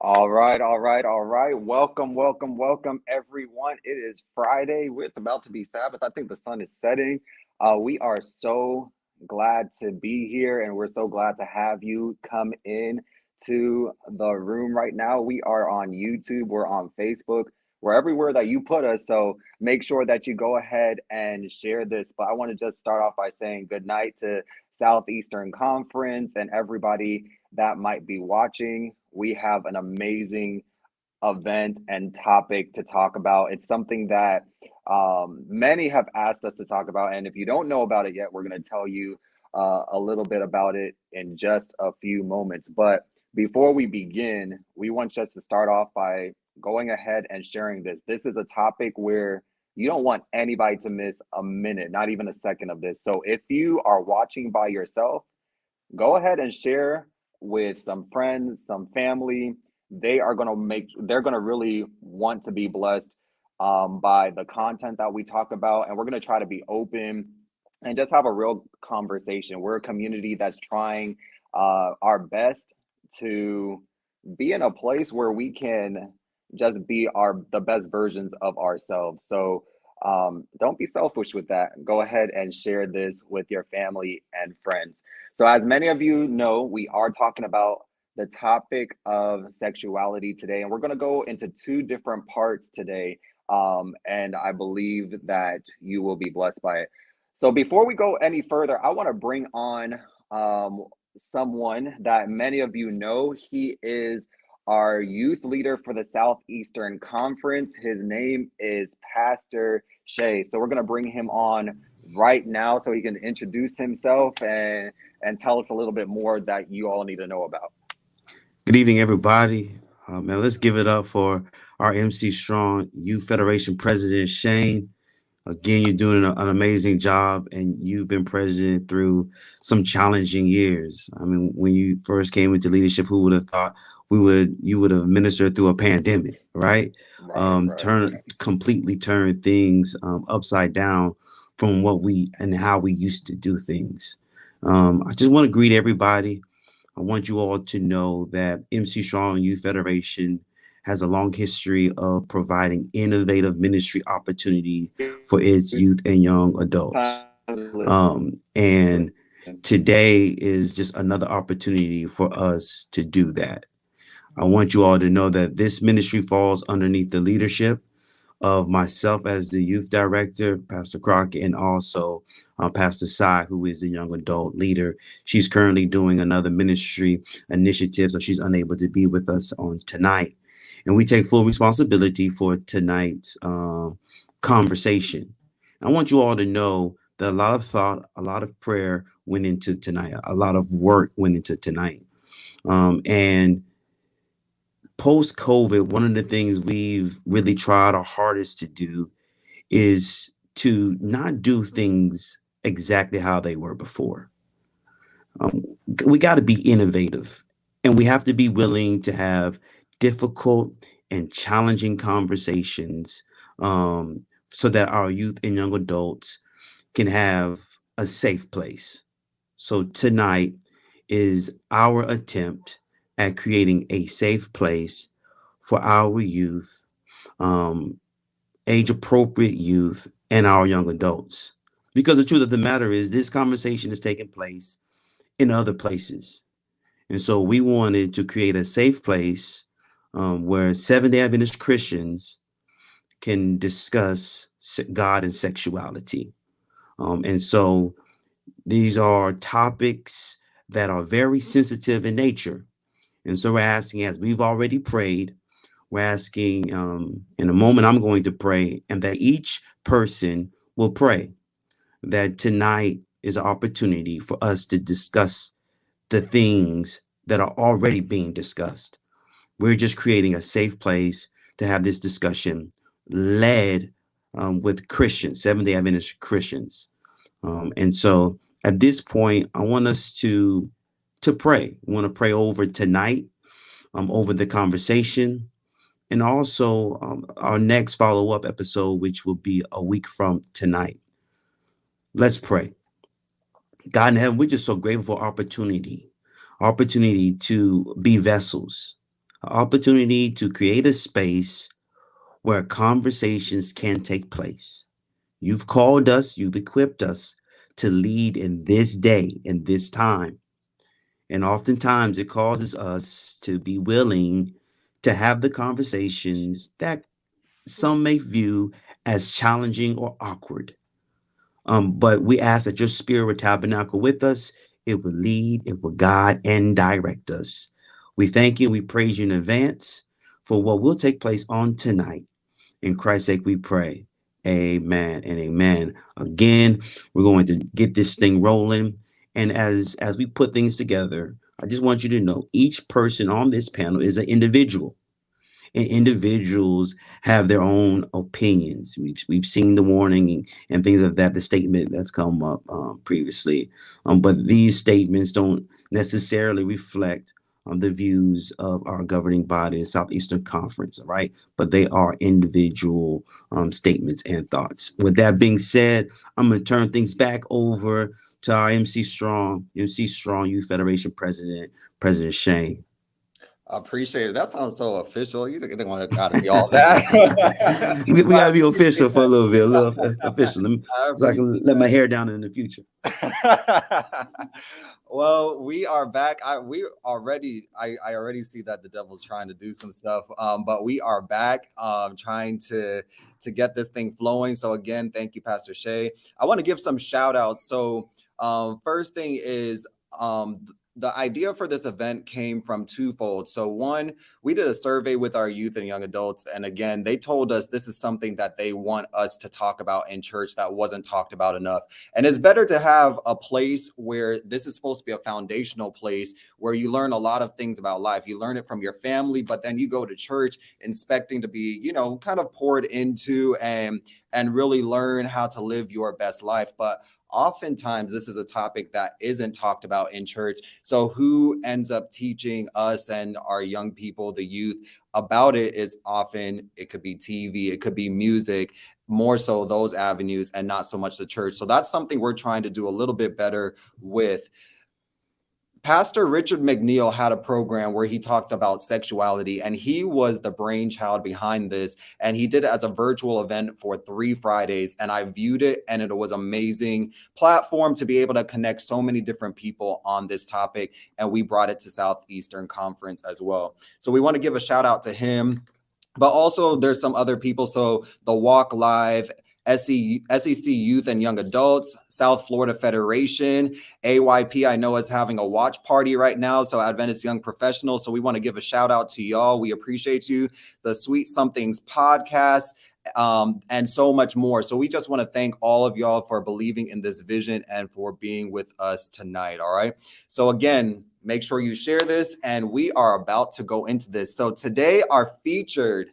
All right, all right, all right. Welcome, welcome, welcome, everyone. It is Friday. It's about to be Sabbath. I think the sun is setting. Uh, we are so glad to be here, and we're so glad to have you come in to the room right now. We are on YouTube, we're on Facebook, we're everywhere that you put us. So make sure that you go ahead and share this. But I want to just start off by saying good night to Southeastern Conference and everybody that might be watching we have an amazing event and topic to talk about. It's something that um, many have asked us to talk about. And if you don't know about it yet, we're going to tell you uh, a little bit about it in just a few moments. But before we begin, we want just to start off by going ahead and sharing this. This is a topic where you don't want anybody to miss a minute, not even a second of this. So if you are watching by yourself, go ahead and share with some friends, some family. They are going to make, they're going to really want to be blessed um, by the content that we talk about. And we're going to try to be open and just have a real conversation. We're a community that's trying uh, our best to be in a place where we can just be our the best versions of ourselves. So um, don't be selfish with that. Go ahead and share this with your family and friends. So, as many of you know, we are talking about the topic of sexuality today, and we're going to go into two different parts today. Um, and I believe that you will be blessed by it. So, before we go any further, I want to bring on um, someone that many of you know. He is our youth leader for the Southeastern Conference. His name is Pastor Shay. So we're going to bring him on right now so he can introduce himself and and tell us a little bit more that you all need to know about. Good evening, everybody. Uh, man, let's give it up for our MC Strong Youth Federation President Shane. Again, you're doing an, an amazing job, and you've been president through some challenging years. I mean, when you first came into leadership, who would have thought we would you would have ministered through a pandemic, right? right um, right, turn completely turn things um, upside down from what we and how we used to do things. Um, I just want to greet everybody. I want you all to know that MC Strong Youth Federation has a long history of providing innovative ministry opportunity for its youth and young adults. Um, and today is just another opportunity for us to do that. I want you all to know that this ministry falls underneath the leadership of myself as the youth director, Pastor Crockett, and also uh, Pastor Sai, who is the young adult leader. She's currently doing another ministry initiative, so she's unable to be with us on tonight. And we take full responsibility for tonight's uh, conversation. I want you all to know that a lot of thought, a lot of prayer went into tonight, a lot of work went into tonight. Um, and post COVID, one of the things we've really tried our hardest to do is to not do things exactly how they were before. Um, we got to be innovative and we have to be willing to have difficult and challenging conversations um, so that our youth and young adults can have a safe place. So tonight is our attempt at creating a safe place for our youth, um, age appropriate youth, and our young adults. Because the truth of the matter is, this conversation is taking place in other places. And so we wanted to create a safe place um, where Seventh day Adventist Christians can discuss God and sexuality. Um, and so these are topics that are very sensitive in nature. And so we're asking, as we've already prayed, we're asking um, in a moment, I'm going to pray, and that each person will pray that tonight is an opportunity for us to discuss the things that are already being discussed. We're just creating a safe place to have this discussion led um, with Christians, Seventh day Adventist Christians. Um, and so at this point, I want us to to pray. We want to pray over tonight, um, over the conversation, and also um, our next follow up episode, which will be a week from tonight. Let's pray. God in heaven, we're just so grateful for opportunity, opportunity to be vessels, opportunity to create a space where conversations can take place. You've called us, you've equipped us to lead in this day, in this time. And oftentimes it causes us to be willing to have the conversations that some may view as challenging or awkward. Um, but we ask that your spirit would tabernacle with us. It will lead, it will guide and direct us. We thank you. We praise you in advance for what will take place on tonight. In Christ's sake, we pray. Amen and amen. Again, we're going to get this thing rolling. And as as we put things together, I just want you to know each person on this panel is an individual and individuals have their own opinions. We've we've seen the warning and, things of that, the statement that's come up um, previously, um, but these statements don't necessarily reflect um, the views of our governing body, the Southeastern Conference, right? But they are individual um, statements and thoughts. With that being said, I'm going to turn things back over to our MC Strong, MC Strong Youth Federation President, President Shane. I appreciate it. That sounds so official. You didn't want to gotta be all that. we, we, gotta be official for a little bit, a little official. Let me, so I can let my hair down in the future. well, we are back. I we already I, I already see that the devil's trying to do some stuff. Um, but we are back um trying to to get this thing flowing. So again, thank you, Pastor Shay. I want to give some shout outs. So um first thing is um the idea for this event came from twofold. So, one, we did a survey with our youth and young adults. And again, they told us this is something that they want us to talk about in church that wasn't talked about enough. And it's better to have a place where this is supposed to be a foundational place where you learn a lot of things about life. You learn it from your family, but then you go to church expecting to be, you know, kind of poured into and and really learn how to live your best life. But oftentimes this is a topic that isn't talked about in church. So, who ends up teaching us and our young people, the youth, about it is often it could be TV, it could be music, more so those avenues, and not so much the church. So, that's something we're trying to do a little bit better with. Pastor Richard McNeil had a program where he talked about sexuality, and he was the brainchild behind this. And he did it as a virtual event for three Fridays. And I viewed it, and it was amazing platform to be able to connect so many different people on this topic. And we brought it to Southeastern Conference as well. So we want to give a shout out to him. But also, there's some other people. So the Walk Live SEC Youth and Young Adults, South Florida Federation, AYP. I know is having a watch party right now. So Adventist Young Professionals. So we want to give a shout out to y'all. We appreciate you. The Sweet Somethings podcast. Um, and so much more. So we just want to thank all of y'all for believing in this vision and for being with us tonight. All right. So again, make sure you share this, and we are about to go into this. So today, our featured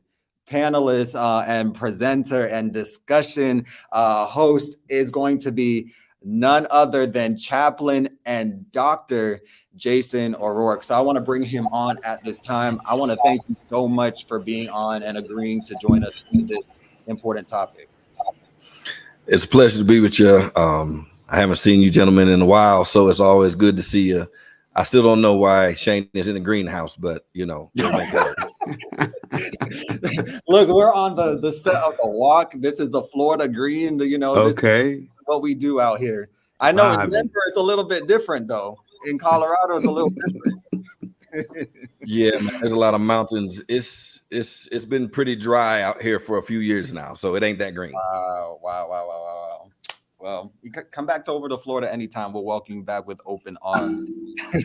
panelist uh, and presenter and discussion uh, host is going to be none other than chaplain and Dr. Jason O'Rourke. So I want to bring him on at this time. I want to thank you so much for being on and agreeing to join us in this important topic. It's a pleasure to be with you. Um, I haven't seen you gentlemen in a while, so it's always good to see you. I still don't know why Shane is in the greenhouse, but you know, Look, we're on the the set of the walk. This is the Florida Green. You know, okay, what we do out here. I know ah, in Denver it's a little bit different though. In Colorado, it's a little different. yeah, man, there's a lot of mountains. It's it's it's been pretty dry out here for a few years now, so it ain't that green. Wow, wow, wow, wow, wow. Well, you come back to over to Florida anytime. We'll welcome you back with open arms.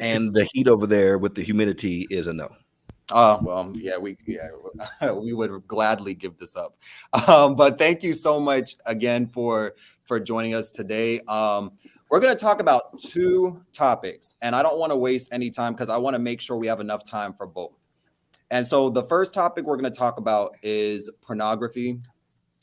and the heat over there with the humidity is a no. Oh well, yeah, we yeah we would gladly give this up. Um, but thank you so much again for for joining us today. Um, we're going to talk about two topics, and I don't want to waste any time because I want to make sure we have enough time for both. And so the first topic we're going to talk about is pornography,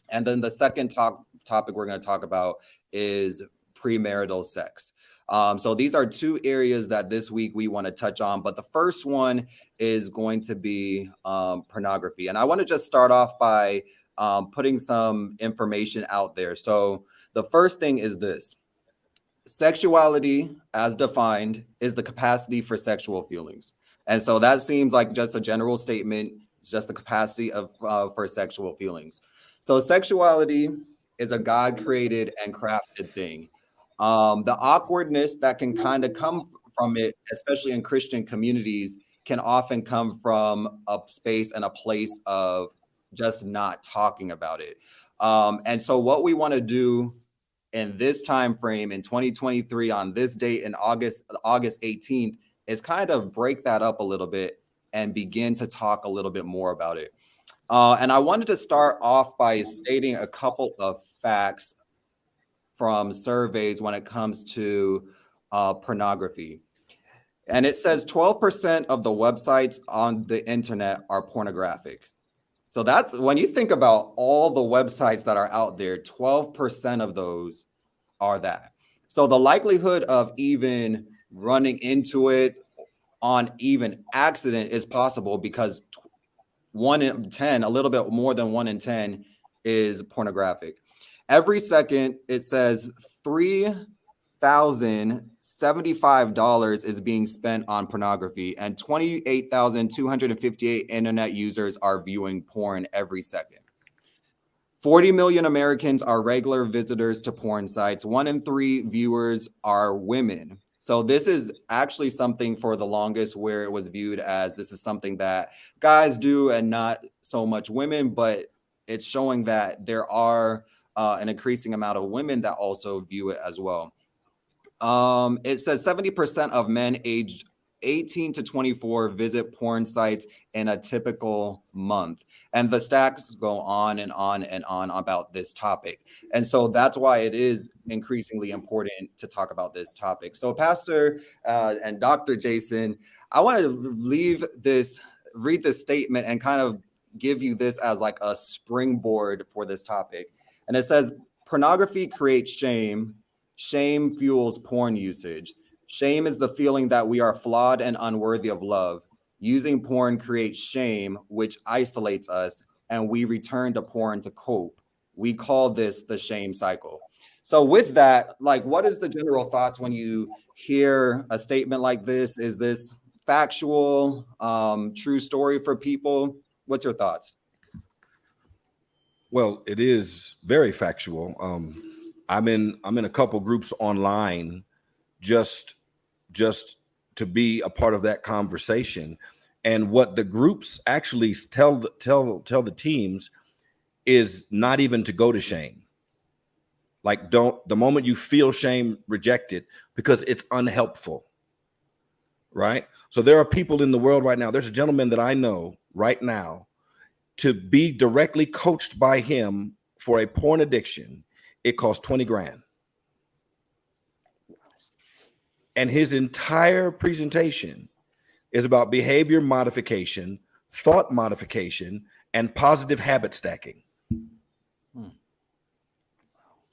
and then the second top topic we're going to talk about is premarital sex. Um, so these are two areas that this week we want to touch on. But the first one is going to be um, pornography. And I want to just start off by um, putting some information out there. So the first thing is this sexuality, as defined, is the capacity for sexual feelings. And so that seems like just a general statement. It's just the capacity of uh, for sexual feelings. So sexuality is a God created and crafted thing. Um, the awkwardness that can kind of come from it, especially in Christian communities, can often come from a space and a place of just not talking about it. Um, and so, what we want to do in this time frame in 2023 on this date in August August 18th is kind of break that up a little bit and begin to talk a little bit more about it. Uh, and I wanted to start off by stating a couple of facts from surveys when it comes to uh, pornography. And it says 12% of the websites on the internet are pornographic. So that's when you think about all the websites that are out there, 12% of those are that. So the likelihood of even running into it on even accident is possible because one in 10, a little bit more than one in 10 is pornographic. Every second, it says 3,075 dollars is being spent on pornography, and 28,258 internet users are viewing porn every second. 40 million Americans are regular visitors to porn sites. One in three viewers are women. So this is actually something for the longest where it was viewed as this is something that guys do and not so much women, but it's showing that there are uh, an increasing amount of women that also view it as well. Um, it says 70% of men aged 18 to 24 visit porn sites in a typical month. And the stats go on and on and on about this topic. And so that's why it is increasingly important to talk about this topic. So, Pastor uh, and Dr. Jason, I want to leave this, read this statement and kind of give you this as like a springboard for this topic. And it says, pornography creates shame, shame fuels porn usage. Shame is the feeling that we are flawed and unworthy of love. Using porn creates shame, which isolates us, and we return to porn to cope. We call this the shame cycle. So, with that, like, what is the general thoughts when you hear a statement like this? Is this factual, um, true story for people? What's your thoughts? Well, it is very factual. Um, I'm in I'm in a couple groups online just just to be a part of that conversation. And what the groups actually tell tell tell the teams is not even to go to shame. Like don't the moment you feel shame, reject it because it's unhelpful. Right? So there are people in the world right now. There's a gentleman that I know right now to be directly coached by him for a porn addiction, it costs 20 grand. And his entire presentation is about behavior modification, thought modification, and positive habit stacking. Hmm.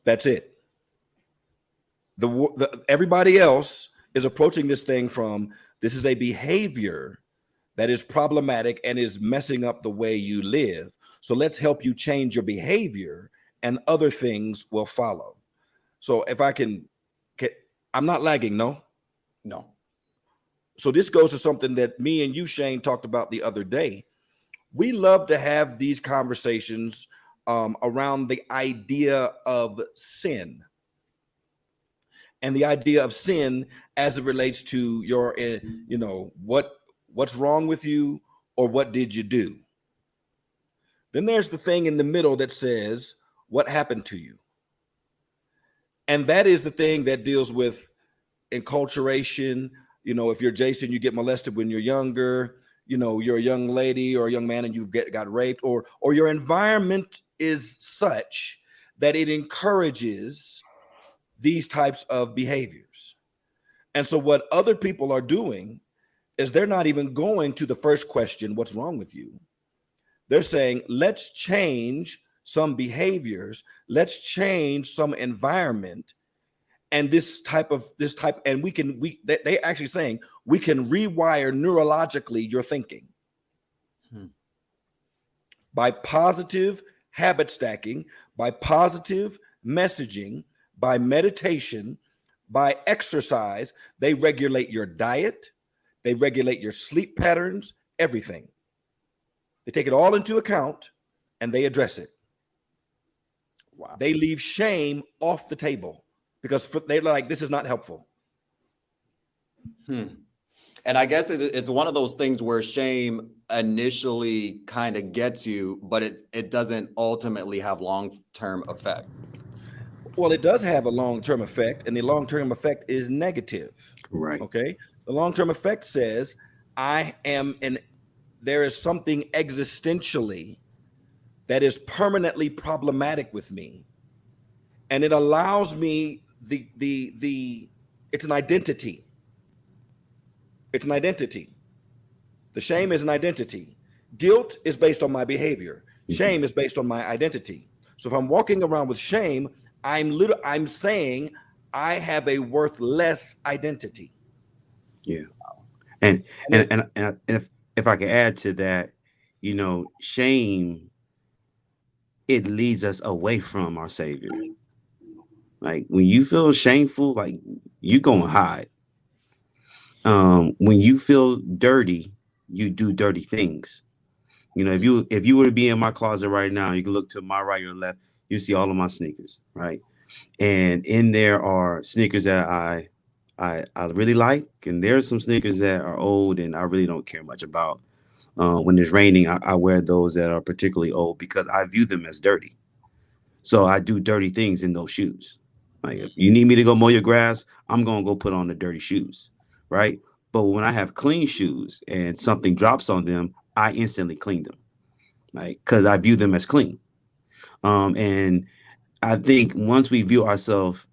That's it. The, the everybody else is approaching this thing from this is a behavior that is problematic and is messing up the way you live. So let's help you change your behavior and other things will follow. So if I can, can I'm not lagging, no. No. So this goes to something that me and you, Shane, talked about the other day. We love to have these conversations um, around the idea of sin and the idea of sin as it relates to your, eh, you know, what what's wrong with you or what did you do. Then there's the thing in the middle that says what happened to you, and that is the thing that deals with enculturation. You know, if you're Jason, you get molested when you're younger. You know, you're a young lady or a young man and you've get, got raped, or or your environment is such that it encourages these types of behaviors. And so, what other people are doing is they're not even going to the first question, What's wrong with you? They're saying, Let's change some behaviors, let's change some environment and this type of this type and we can we they, they actually saying we can rewire neurologically your thinking hmm. by positive habit stacking by positive messaging by meditation by exercise they regulate your diet They regulate your sleep patterns, everything. They take it all into account and they address it. Wow. They leave shame off the table because they're like, this is not helpful. Hmm. And I guess it's one of those things where shame initially kind of gets you, but it, it doesn't ultimately have long term effect. Well, it does have a long term effect, and the long term effect is negative. Right. Okay. The long term effect says, I am in, there is something existentially that is permanently problematic with me. And it allows me the, the, the, it's an identity. It's an identity. The shame is an identity. Guilt is based on my behavior. Mm-hmm. Shame is based on my identity. So if I'm walking around with shame, I'm little I'm saying I have a worthless identity. Yeah. And and and, and, if if I could add to that, you know, shame it leads us away from our savior. Like when you feel shameful, like you gonna hide. Um, when you feel dirty, you do dirty things. You know, if you if you were to be in my closet right now, you can look to my right or left you see all of my sneakers, right? And in there are sneakers that I I I really like, and there's some sneakers that are old and I really don't care much about. Uh, when it's raining, I, I wear those that are particularly old because I view them as dirty. So I do dirty things in those shoes. Like if you need me to go mow your grass, I'm gonna go put on the dirty shoes, right? But when I have clean shoes and something drops on them, I instantly clean them, like because I view them as clean. Um, and I think once we view ourselves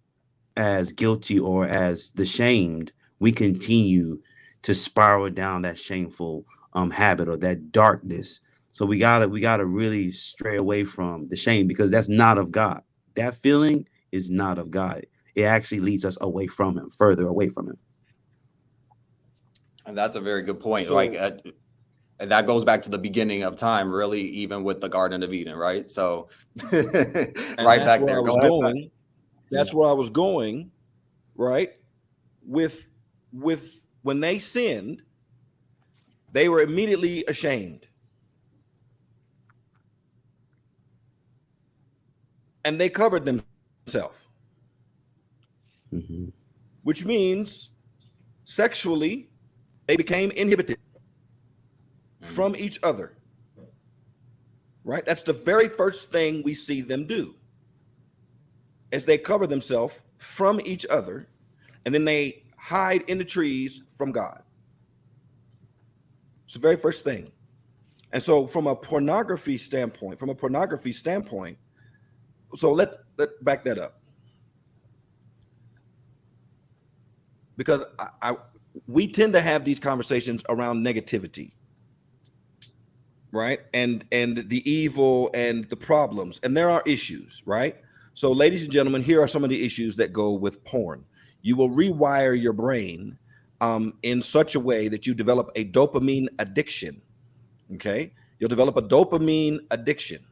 as guilty or as the shamed, we continue to spiral down that shameful um, habit or that darkness. So we gotta we gotta really stray away from the shame because that's not of God. That feeling is not of God. It actually leads us away from Him, further away from Him. And that's a very good point. So, like uh, that goes back to the beginning of time, really, even with the Garden of Eden, right? So, right back there. Go going, that's where I was going, right? With with when they sinned, they were immediately ashamed. And they covered themselves. Mm-hmm. Which means sexually, they became inhibited from each other. Right? That's the very first thing we see them do. As they cover themselves from each other and then they hide in the trees from God. It's the very first thing. And so from a pornography standpoint, from a pornography standpoint, so let let back that up. Because I, I we tend to have these conversations around negativity right? And and the evil and the problems and there are issues right? So ladies and gentlemen here are some of the issues that go with porn. You will rewire your brain um, in such a way that you develop a dopamine addiction okay? You'll develop a dopamine addiction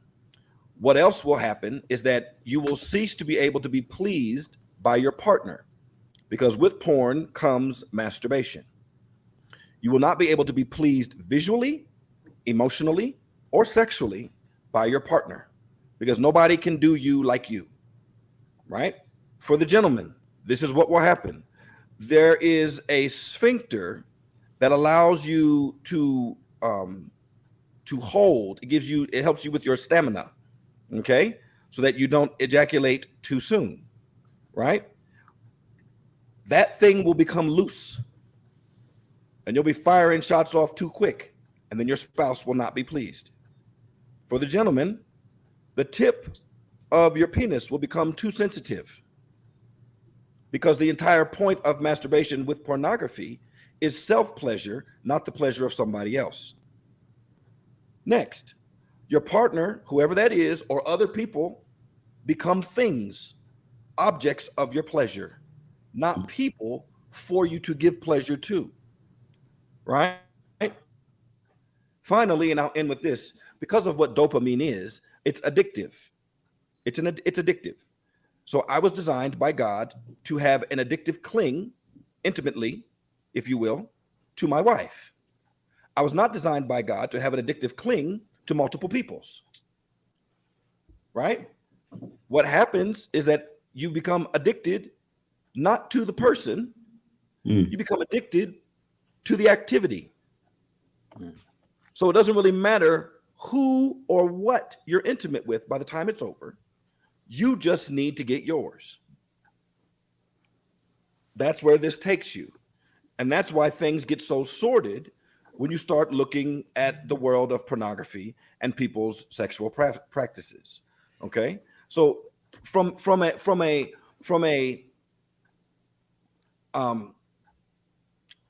what else will happen is that you will cease to be able to be pleased by your partner because with porn comes masturbation you will not be able to be pleased visually emotionally or sexually by your partner because nobody can do you like you. Right? For the gentleman, this is what will happen. There is a sphincter that allows you to um, to hold. It gives you. It helps you with your stamina. Okay, so that you don't ejaculate too soon. Right? That thing will become loose, and you'll be firing shots off too quick and then your spouse will not be pleased. For the gentleman, the tip of your penis will become too sensitive because the entire point of masturbation with pornography is self pleasure, not the pleasure of somebody else. Next, your partner, whoever that is, or other people become things, objects of your pleasure, not people for you to give pleasure to. Right? Finally, and I'll end with this because of what dopamine is, it's addictive. It's an it's addictive. So I was designed by God to have an addictive cling intimately, if you will, to my wife. I was not designed by God to have an addictive cling to multiple peoples. Right? What happens is that you become addicted not to the person, mm. you become addicted to the activity. Mm. So it doesn't really matter who or what you're intimate with by the time it's over. You just need to get yours. That's where this takes you. And that's why things get so sordid when you start looking at the world of pornography and people's sexual pra- practices. Okay? So from from a from a from a um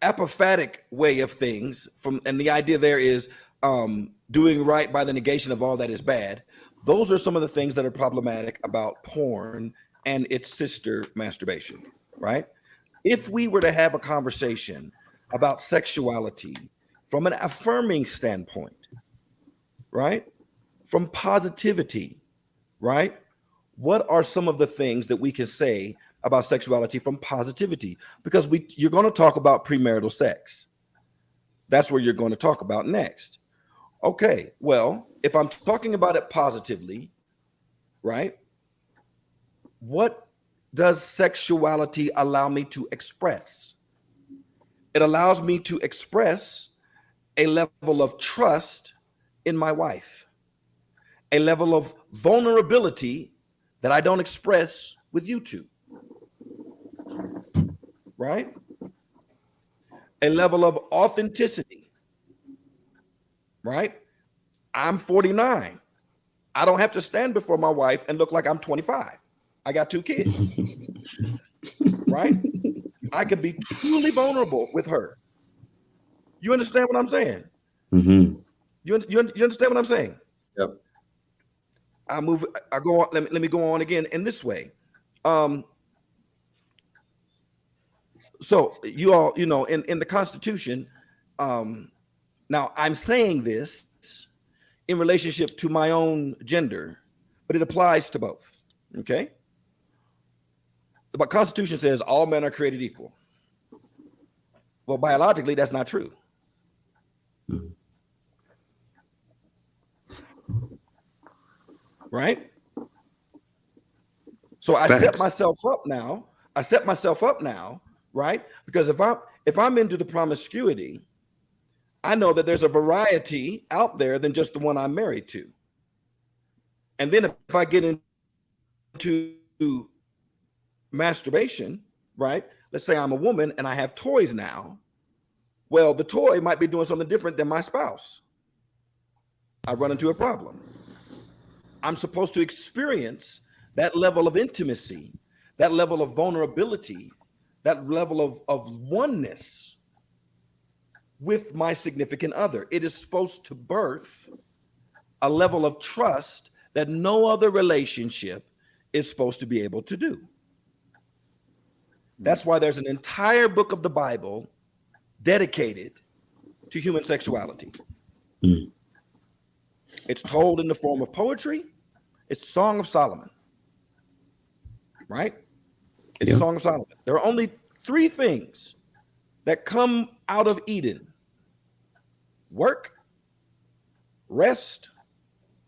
apophatic way of things from and the idea there is um doing right by the negation of all that is bad those are some of the things that are problematic about porn and its sister masturbation right if we were to have a conversation about sexuality from an affirming standpoint, right? From positivity, right? What are some of the things that we can say about sexuality from positivity? Because we you're going to talk about premarital sex. That's where you're going to talk about next. Okay, well, if I'm talking about it positively, right? What does sexuality allow me to express? It allows me to express a level of trust in my wife, a level of vulnerability that I don't express with you two. Right? A level of authenticity. Right? I'm 49. I don't have to stand before my wife and look like I'm 25. I got two kids. right? I can be truly vulnerable with her. You understand what I'm saying? Mm-hmm. You, you, you understand what I'm saying? Yep. I move. I go on. Let me let me go on again in this way. Um. So you all, you know, in in the Constitution, um, now I'm saying this in relationship to my own gender, but it applies to both. Okay the Constitution says all men are created equal. Well, biologically, that's not true. Right? So I Facts. set myself up now. I set myself up now, right? Because if I'm if I'm into the promiscuity, I know that there's a variety out there than just the one I'm married to. And then if I get into masturbation, right? Let's say I'm a woman and I have toys now. Well, the toy might be doing something different than my spouse. I run into a problem. I'm supposed to experience that level of intimacy, that level of vulnerability, that level of, of oneness with my significant other. It is supposed to birth a level of trust that no other relationship is supposed to be able to do. That's why there's an entire book of the Bible dedicated to human sexuality. Mm. It's told in the form of poetry. It's Song of Solomon. Right? It's yeah. Song of Solomon. There are only three things that come out of Eden work, rest,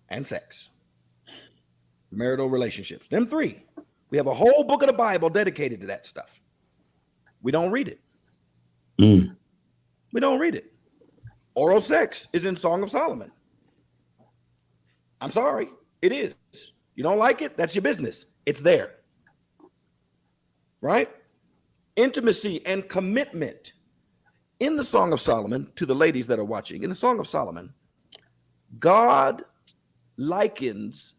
and sex. Marital relationships. Them three. We have a whole book of the Bible dedicated to that stuff. We don't read it. Mm. We don't read it. Oral sex is in Song of Solomon. I'm sorry, it is. You don't like it? That's your business. It's there. Right? Intimacy and commitment in the Song of Solomon to the ladies that are watching. In the Song of Solomon, God likens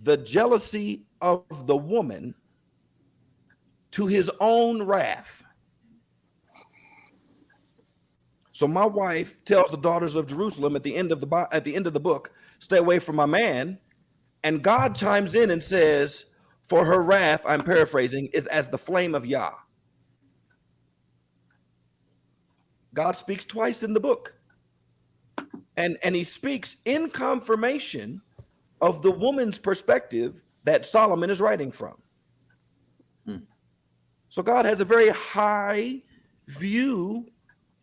the jealousy of the woman to his own wrath. So my wife tells the daughters of Jerusalem at the end of the at the end of the book, "Stay away from my man," and God chimes in and says, "For her wrath, I'm paraphrasing, is as the flame of Yah." God speaks twice in the book, and and He speaks in confirmation of the woman's perspective that Solomon is writing from. Hmm. So God has a very high view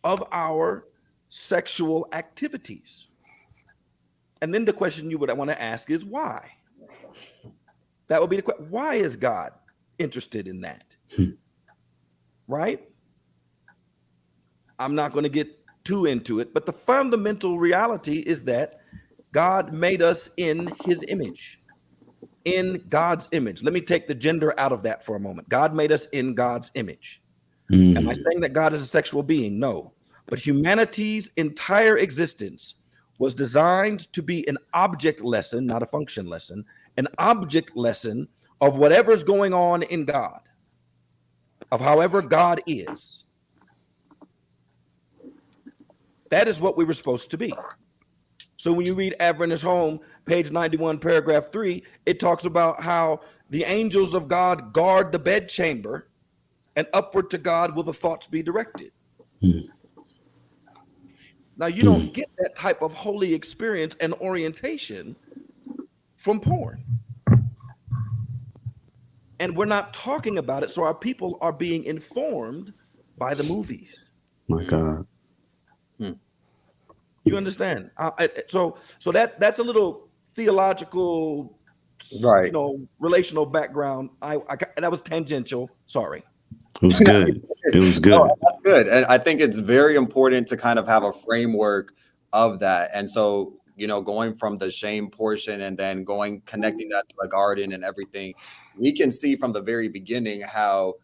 of our sexual activities. And then the question you would want to ask is why? That would be the question. Why is God interested in that? Hmm. Right? I'm not going to get too into it, but the fundamental reality is that God made us in his image. In God's image. Let me take the gender out of that for a moment. God made us in God's image. Mm. Am I saying that God is a sexual being? No. But humanity's entire existence was designed to be an object lesson, not a function lesson, an object lesson of whatever's going on in God, of however God is. That is what we were supposed to be. So when you read Adventist Home, page 91, paragraph 3, it talks about how the angels of God guard the bedchamber and upward to God will the thoughts be directed. Hmm. Now, you don't hmm. get that type of holy experience and orientation from porn. And we're not talking about it. So our people are being informed by the movies. My God. Hmm. You understand? Uh, so, so that that's a little theological, right? You know, relational background. I, I that was tangential. Sorry. It was good. It was good. No, good. And I think it's very important to kind of have a framework of that. And so, you know, going from the shame portion and then going connecting that to the garden and everything, we can see from the very beginning how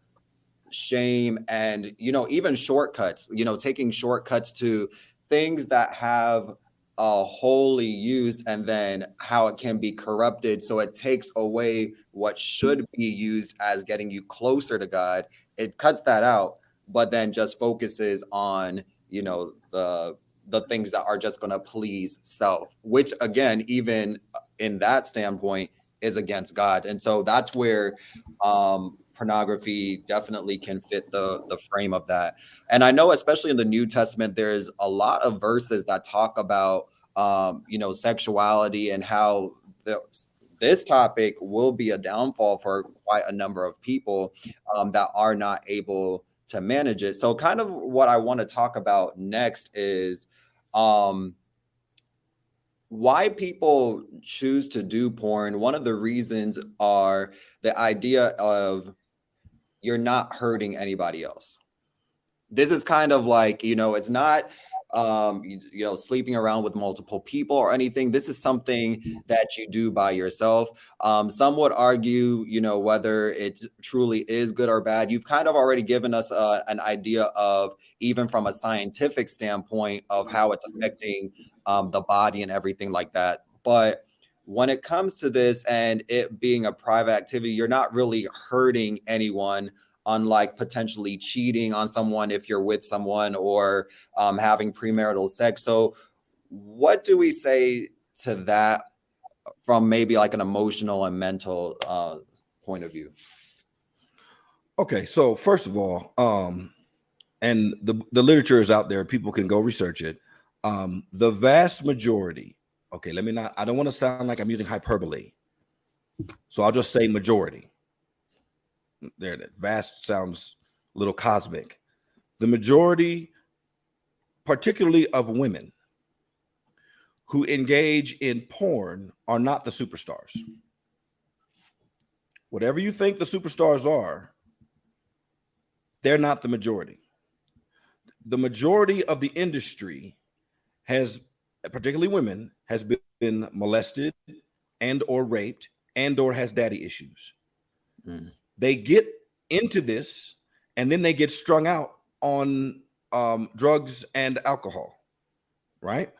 shame and you know even shortcuts you know taking shortcuts to things that have a holy use and then how it can be corrupted so it takes away what should be used as getting you closer to god it cuts that out but then just focuses on you know the the things that are just going to please self which again even in that standpoint is against god. And so that's where um pornography definitely can fit the the frame of that. And i know especially in the new testament there's a lot of verses that talk about um you know sexuality and how the this topic will be a downfall for quite a number of people um, that are not able to manage it. So, kind of what I want to talk about next is um, why people choose to do porn. One of the reasons are the idea of you're not hurting anybody else. This is kind of like, you know, it's not um, you, you, know, sleeping around with multiple people or anything. This is something that you do by yourself. Um, some would argue, you know, whether it truly is good or bad. You've kind of already given us uh, an idea of, even from a scientific standpoint, of how it's affecting um, the body and everything like that. But when it comes to this and it being a private activity, you're not really hurting anyone unlike potentially cheating on someone if you're with someone or um, having premarital sex. So, what do we say to that from maybe like an emotional and mental uh, point of view? Okay, so first of all, um, and the the literature is out there; people can go research it. Um, the vast majority. Okay, let me not. I don't want to sound like I'm using hyperbole, so I'll just say majority there that vast sounds a little cosmic. The majority, particularly of women who engage in porn, are not the superstars. Whatever you think the superstars are, they're not the majority. The majority of the industry has, particularly women, has been molested and or raped and or has daddy issues. Mm. They get into this and then they get strung out on um, drugs and alcohol, right?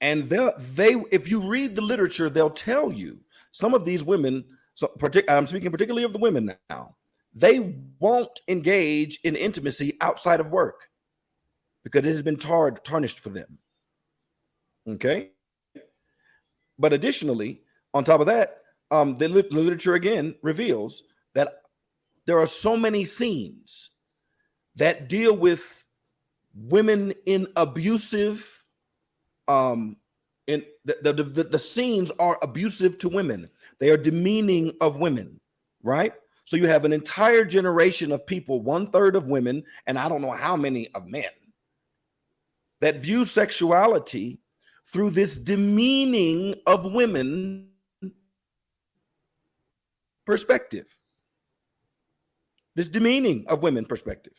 And they they if you read the literature, they'll tell you some of these women. So, partic- I'm speaking particularly of the women now. They won't engage in intimacy outside of work because it has been tarred tarnished for them. Okay. But additionally, on top of that, um, the, the literature again reveals that there are so many scenes that deal with women in abusive um in the the, the, the scenes are abusive to women. They are demeaning of women right? So you have an entire generation of people, one third of women, and I don't know how many of men, that view sexuality through this demeaning of women perspective. This demeaning of women perspective,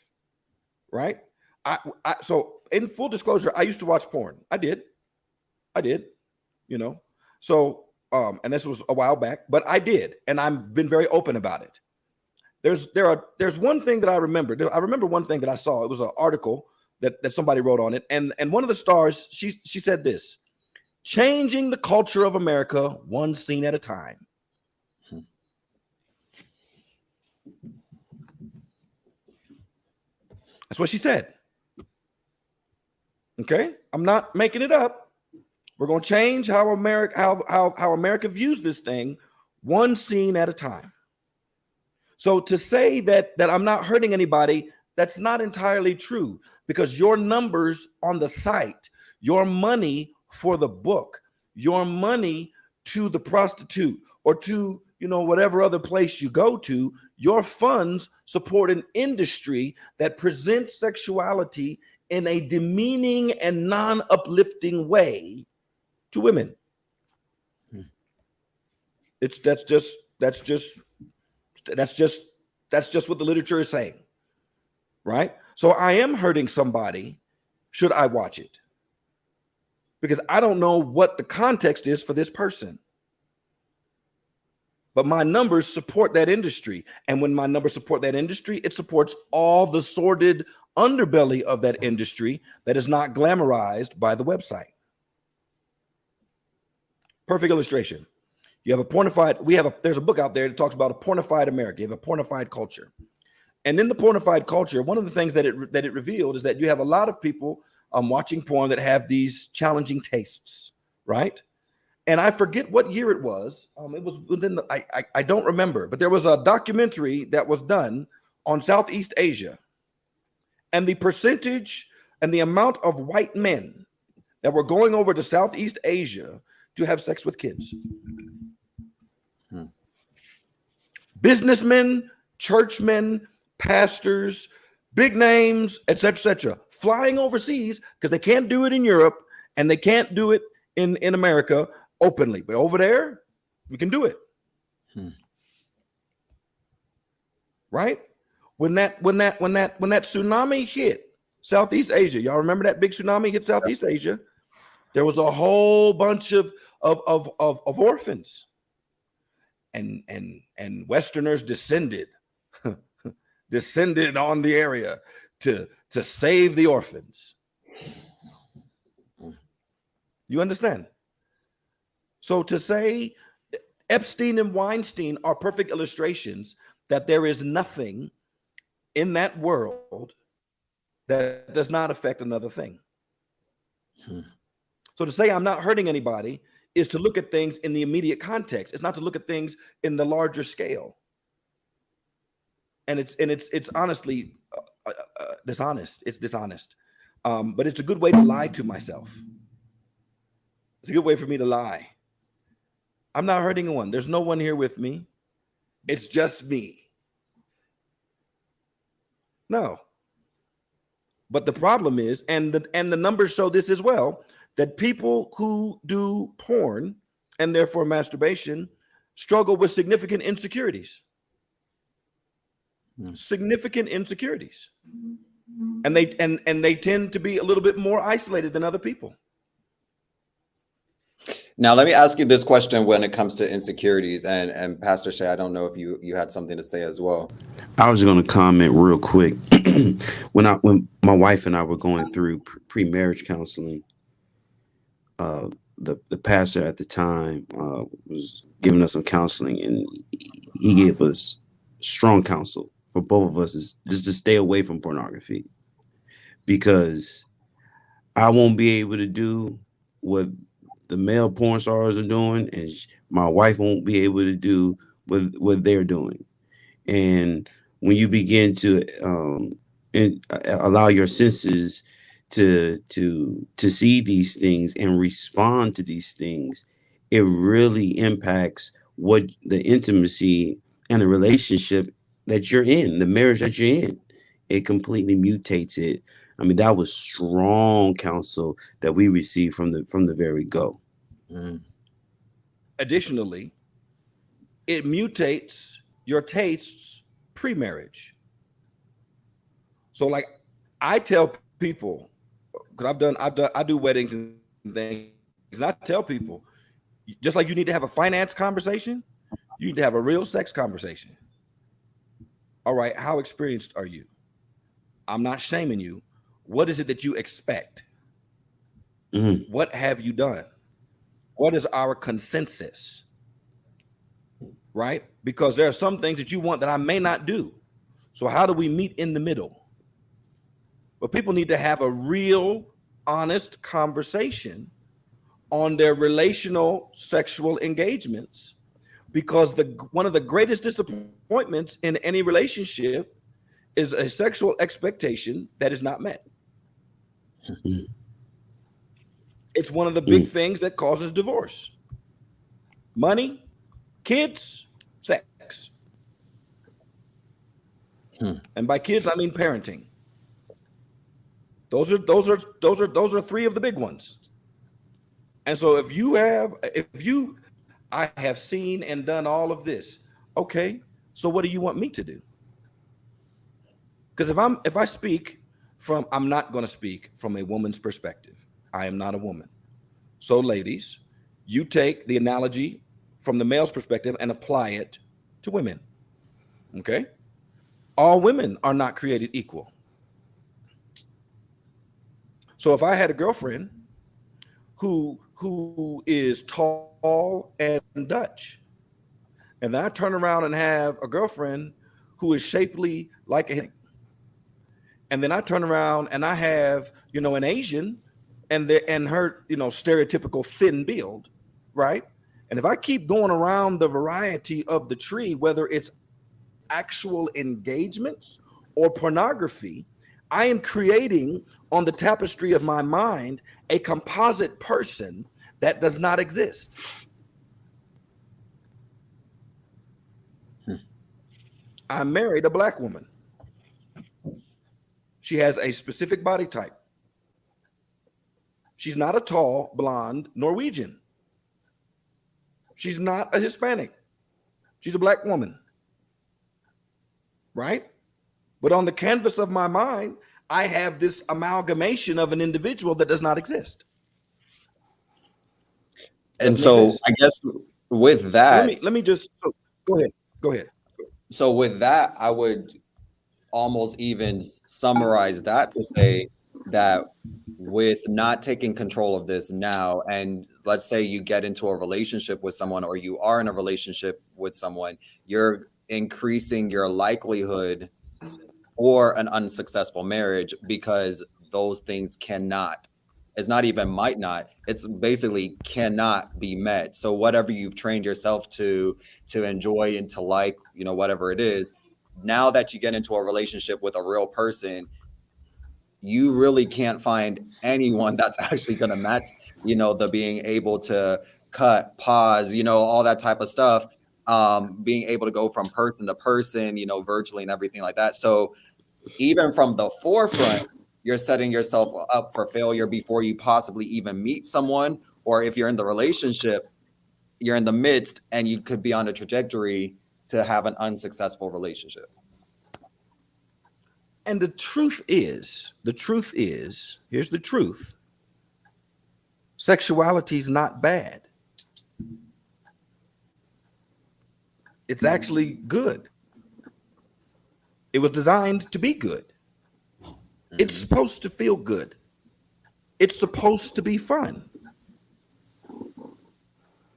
right? I, I so in full disclosure, I used to watch porn. I did, I did, you know. So um, and this was a while back, but I did, and I've been very open about it. There's there are there's one thing that I remember. I remember one thing that I saw. It was an article that that somebody wrote on it, and and one of the stars she she said this: changing the culture of America one scene at a time. That's what she said. Okay, I'm not making it up. We're going to change how America how, how how America views this thing one scene at a time. So to say that that I'm not hurting anybody, that's not entirely true because your numbers on the site, your money for the book, your money to the prostitute or to you know whatever other place you go to, your funds support an industry that presents sexuality in a demeaning and non-uplifting way to women. Hmm. It's that's just that's just that's just that's just what the literature is saying. Right? So I am hurting somebody should I watch it. Because I don't know what the context is for this person. But my numbers support that industry. And when my numbers support that industry, it supports all the sordid underbelly of that industry that is not glamorized by the website. Perfect illustration. You have a pornified, we have a, there's a book out there that talks about a pornified America. You have a pornified culture. And in the pornified culture, one of the things that it that it revealed is that you have a lot of people um, watching porn that have these challenging tastes, right? And I forget what year it was. Um, it was within the, I, I I don't remember, but there was a documentary that was done on Southeast Asia, and the percentage and the amount of white men that were going over to Southeast Asia to have sex with kids. Hmm. Businessmen, churchmen, pastors, big names, etc., etc., flying overseas because they can't do it in Europe and they can't do it in, in America openly. But over there, we can do it. Hmm. Right? When that when that when that when that tsunami hit Southeast Asia, y'all remember that big tsunami hit Southeast Asia? There was a whole bunch of of, of, of, of orphans. And and and Westerners descended, descended on the area to, to save the orphans. You understand? So to say Epstein and Weinstein are perfect illustrations that there is nothing in that world that does not affect another thing. Hmm. So to say I'm not hurting anybody is to look at things in the immediate context. It's not to look at things in the larger scale. And it's and it's it's honestly uh, uh, uh, dishonest. It's dishonest. Um, but it's a good way to lie to myself. It's a good way for me to lie. I'm not hurting anyone. There's no one here with me. It's just me. No. But the problem is, and the and the numbers show this as well that people who do porn and therefore masturbation struggle with significant insecurities. Hmm. Significant insecurities. And they and and they tend to be a little bit more isolated than other people. Now, let me ask you this question when it comes to insecurities, and and Pastor Shay, I don't know if you you had something to say as well. I was going to comment real quick when I when my wife and I were going through pre marriage counseling uh, the the pastor at the time uh, was giving us some counseling, and he gave us strong counsel for both of us is just to stay away from pornography because I won't be able to do what the male porn stars are doing, and my wife won't be able to do what what they're doing. And when you begin to um, and uh, allow your senses to to to see these things and respond to these things it really impacts what the intimacy and the relationship that you're in, the marriage that you're in. It completely mutates it. I mean, that was strong counsel that we received from the from the very go. Mm. Additionally, it mutates your tastes pre-marriage. So, like, I tell people because I've done I've done I do weddings and things. And I tell people, just like you need to have a finance conversation, you need to have a real sex conversation. All right, how experienced are you? I'm not shaming you. What is it that you expect? Mm-hmm. What have you done? What is our consensus? Right? Because there are some things that you want that I may not do. So, how do we meet in the middle? But people need to have a real, honest conversation on their relational sexual engagements because the one of the greatest disappointments in any relationship is a sexual expectation that is not met. Mm-hmm. It's one of the big mm. things that causes divorce. Money, kids, sex. Hmm. And by kids I mean parenting. Those are those are those are those are three of the big ones. And so if you have if you I have seen and done all of this, okay, so what do you want me to do? Because if I'm if I speak from I'm not going to speak from a woman's perspective. I am not a woman. So ladies, you take the analogy from the male's perspective and apply it to women. Okay? All women are not created equal. So if I had a girlfriend who who is tall and Dutch, and then I turn around and have a girlfriend who is shapely like a and then I turn around and I have, you know, an Asian and the and her, you know, stereotypical thin build, right? And if I keep going around the variety of the tree, whether it's actual engagements or pornography, I am creating on the tapestry of my mind a composite person that does not exist. Hmm. I married a black woman. She has a specific body type. She's not a tall, blonde Norwegian. She's not a Hispanic. She's a black woman. Right? But on the canvas of my mind, I have this amalgamation of an individual that does not exist. And so exist. I guess with that, let me, let me just so, go ahead. Go ahead. So with that, I would almost even summarize that to say that with not taking control of this now, and let's say you get into a relationship with someone or you are in a relationship with someone, you're increasing your likelihood or an unsuccessful marriage because those things cannot it's not even might not it's basically cannot be met. So whatever you've trained yourself to to enjoy and to like you know whatever it is now that you get into a relationship with a real person you really can't find anyone that's actually going to match you know the being able to cut pause you know all that type of stuff um being able to go from person to person you know virtually and everything like that so even from the forefront, you're setting yourself up for failure before you possibly even meet someone. Or if you're in the relationship, you're in the midst and you could be on a trajectory to have an unsuccessful relationship. And the truth is, the truth is, here's the truth sexuality is not bad, it's actually good. It was designed to be good. Mm-hmm. It's supposed to feel good. It's supposed to be fun.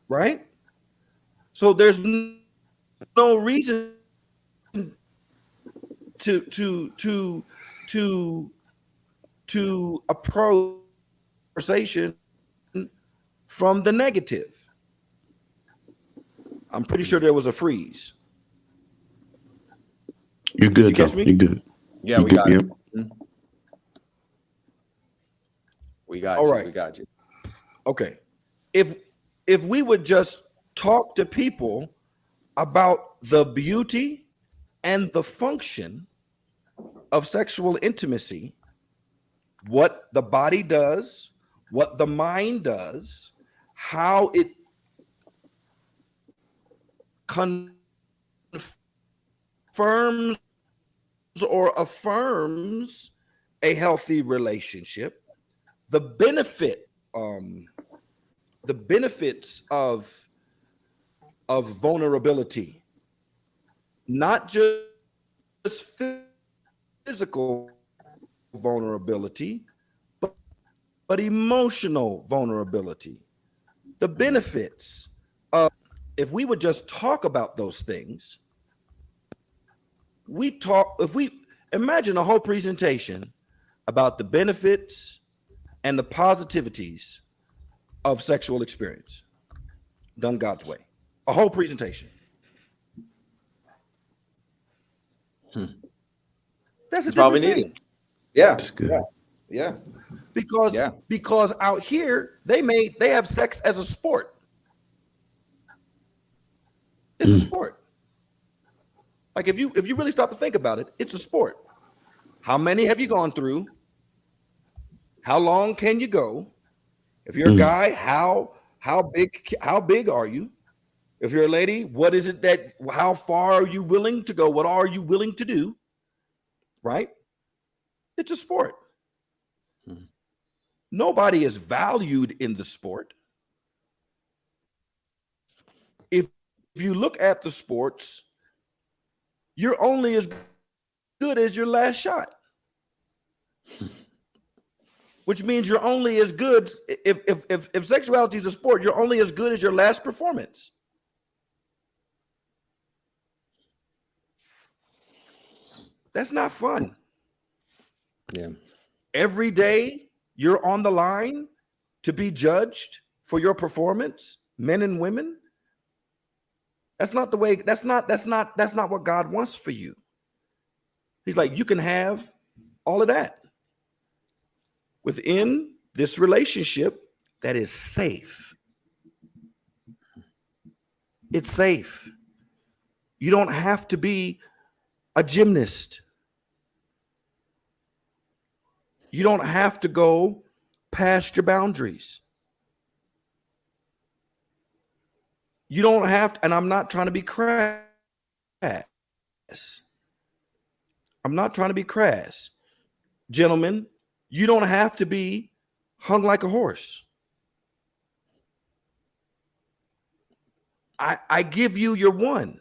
Right? So there's no reason to to to to to approach conversation from the negative. I'm pretty sure there was a freeze. You're good. You You're good. Yeah, You're we good. got yep. you. Mm-hmm. We got All you. Right. We got you. Okay. If if we would just talk to people about the beauty and the function of sexual intimacy, what the body does, what the mind does, how it confirms or affirms a healthy relationship, the benefit, um, the benefits of of vulnerability, not just physical vulnerability, but, but emotional vulnerability. The benefits of if we would just talk about those things, we talk if we imagine a whole presentation about the benefits and the positivities of sexual experience done God's way. A whole presentation. Hmm. That's, That's all we thing. Yeah. That's good. Yeah. Yeah. Because Yeah. because out here they made they have sex as a sport. It's a Mm. sport. Like if you if you really stop to think about it, it's a sport. How many have you gone through? How long can you go? If you're a Mm. guy, how how big how big are you? If you're a lady, what is it that how far are you willing to go? What are you willing to do? Right? It's a sport. Mhm. Nobody is valued in the sport. If if you look at the sports, you're only as good as your last shot. Which means you're only as good if if if, if sexuality is a sport, you're only as good as your last performance. That's not fun. Yeah. Every day you're on the line to be judged for your performance, men and women. That's not the way that's not that's not that's not what God wants for you. He's like you can have all of that within this relationship that is safe. It's safe. You don't have to be a gymnast. You don't have to go past your boundaries. You don't have to, and I'm not trying to be crass. I'm not trying to be crass. Gentlemen, you don't have to be hung like a horse. I, I give you your one.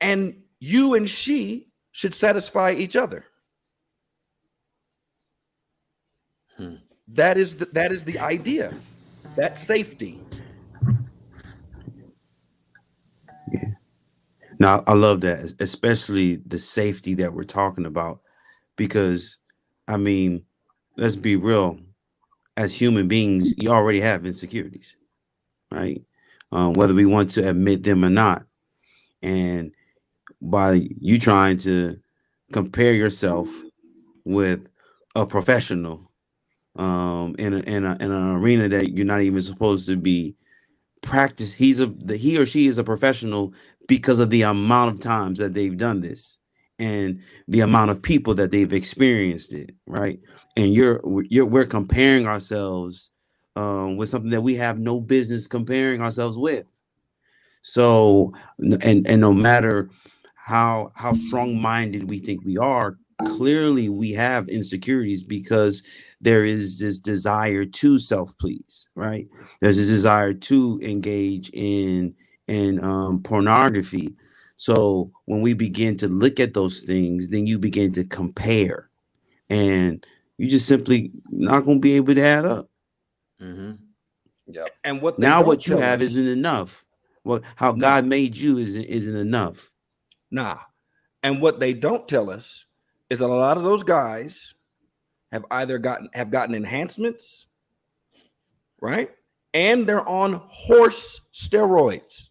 And you and she should satisfy each other. Hmm. That is the, that is the idea. That safety. Yeah. Now, I love that, especially the safety that we're talking about, because I mean, let's be real. As human beings, you already have insecurities, right? Um, whether we want to admit them or not. And by you trying to compare yourself with a professional um, in a, in, a, in an arena that you're not even supposed to be practice, he's a the, he or she is a professional because of the amount of times that they've done this and the amount of people that they've experienced it right? And you're you're we're comparing ourselves um, with something that we have no business comparing ourselves with. So and and no matter how how strong-minded we think we are clearly we have insecurities because there is this desire to self-please right there's a desire to engage in in um, pornography. So when we begin to look at those things, then you begin to compare, and you just simply not going to be able to add up. Mm-hmm. Yep. And what Now what you have us- isn't enough. Well, how No. God made you isn't isn't enough. Nah. And what they don't tell us is that a lot of those guys have either gotten have gotten enhancements, right? And they're on horse steroids.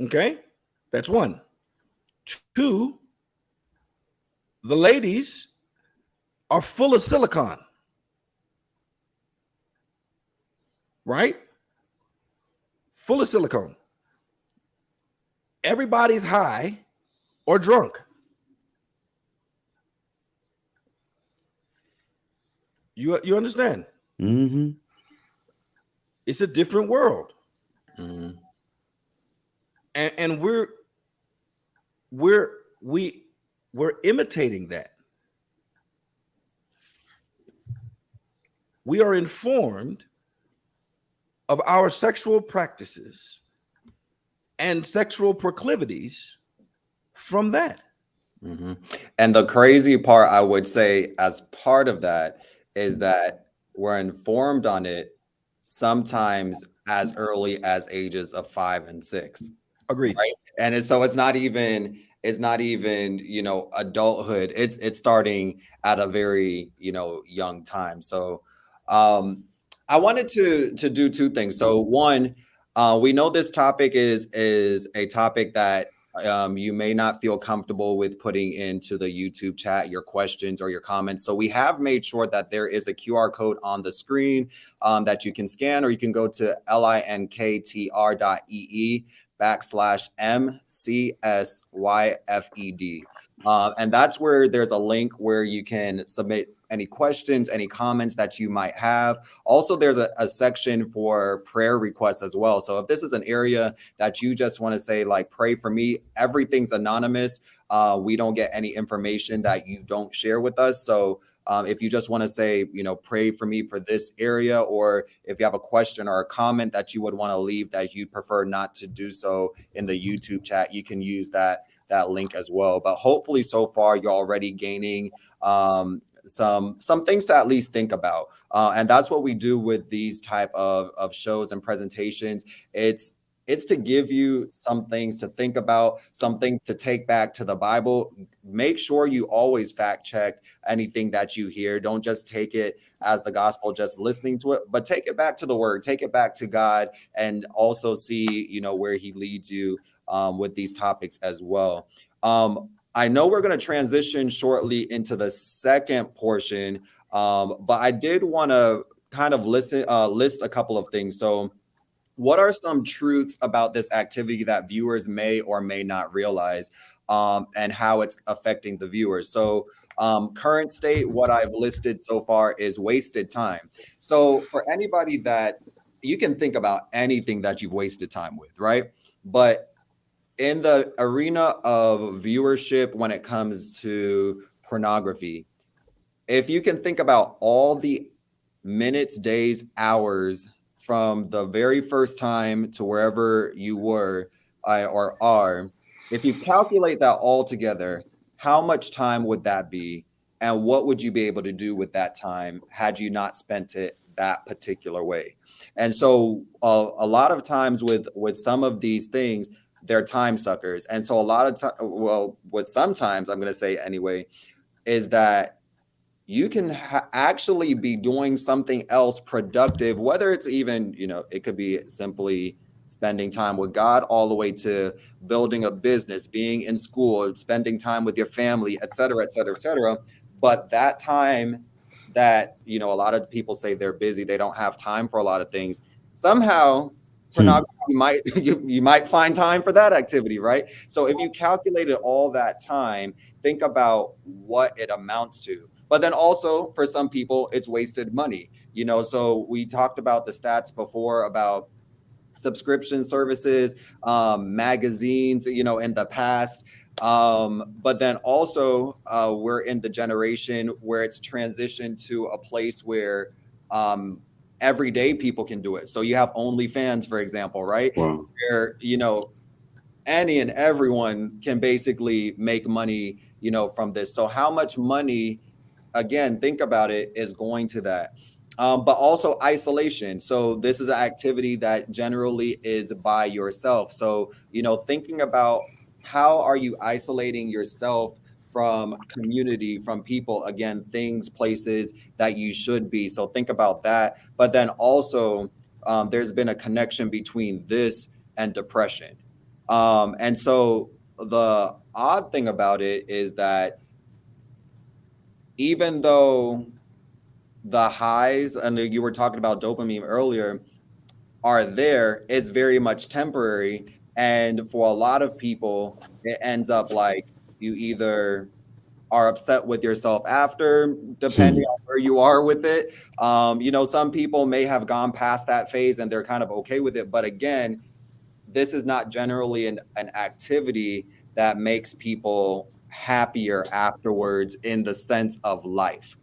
Okay? That's one. Two, the ladies are full of silicon. Right? Full of silicone. Everybody's high or drunk. You you understand? Mm-hmm. It's a different world. Mhm. and and we're we're we we're imitating that we are informed of our sexual practices and sexual proclivities from that hmm And the crazy part, I would say, as part of that, is that we're informed on it sometimes as early as ages of five and six. agreed Right. And it's, so it's not even it's not even you know adulthood. It's it's starting at a very you know young time. So um, I wanted to to do two things. So one, uh, we know this topic is is a topic that um, you may not feel comfortable with putting into the YouTube chat your questions or your comments. So we have made sure that there is a QR code on the screen um, that you can scan, or you can go to linktr.ee backslash mcsyfed. Uh, and that's where there's a link where you can submit any questions, any comments that you might have. Also, there's a, a section for prayer requests as well. So if this is an area that you just want to say, like, pray for me, everything's anonymous. Uh, we don't get any information that you don't share with us. So um, if you just want to say, you know, pray for me for this area, or if you have a question or a comment that you would want to leave that you prefer not to do so in the YouTube chat, you can use that that link as well. But hopefully, so far you're already gaining um, some some things to at least think about, uh, and that's what we do with these type of of shows and presentations. It's it's to give you some things to think about, some things to take back to the Bible. Make sure you always fact check anything that you hear. Don't just take it as the gospel, just listening to it, but take it back to the word, take it back to God, and also see, you know, where He leads you um, with these topics as well. Um, I know we're going to transition shortly into the second portion, um, but I did want to kind of listen, uh, list a couple of things. So, what are some truths about this activity that viewers may or may not realize um, and how it's affecting the viewers? So um, current state what i've listed so far is wasted time. So for anybody that you can think about anything that you've wasted time with right? But in the arena of viewership when it comes to pornography if you can think about all the minutes days hours from the very first time to wherever you were or are, if you calculate that all together, how much time would that be? And what would you be able to do with that time had you not spent it that particular way? And so, uh, a lot of times with with some of these things, they're time suckers. And so, a lot of time, well, what sometimes I'm going to say anyway, is that you can ha- actually be doing something else productive whether it's even you know it could be simply spending time with god all the way to building a business being in school spending time with your family et cetera et cetera et cetera but that time that you know a lot of people say they're busy they don't have time for a lot of things somehow pornography you might you, you might find time for that activity right? So if you calculated all that time think about what it amounts to. But then also for some people it's wasted money you know? So we talked about the stats before about subscription services um, magazines you know in the past. Um, but then also uh, we're in the generation where it's transitioned to a place where um, everyday people can do it. So you have OnlyFans for example right? Wow. where you know any and everyone can basically make money you know from this. So how much money again think about it is going to that. Um, but also isolation. So this is an activity that generally is by yourself. So you know thinking about how are you isolating yourself from community from people again things places that you should be. So think about that. But then also um, there's been a connection between this and depression. Um, and so the odd thing about it is that even though the highs, and you were talking about dopamine earlier, are there, it's very much temporary. And for a lot of people, it ends up like you either are upset with yourself after, depending on where you are with it. Um, you know, some people may have gone past that phase and they're kind of okay with it. But again, this is not generally an, an activity that makes people happier afterwards in the sense of life.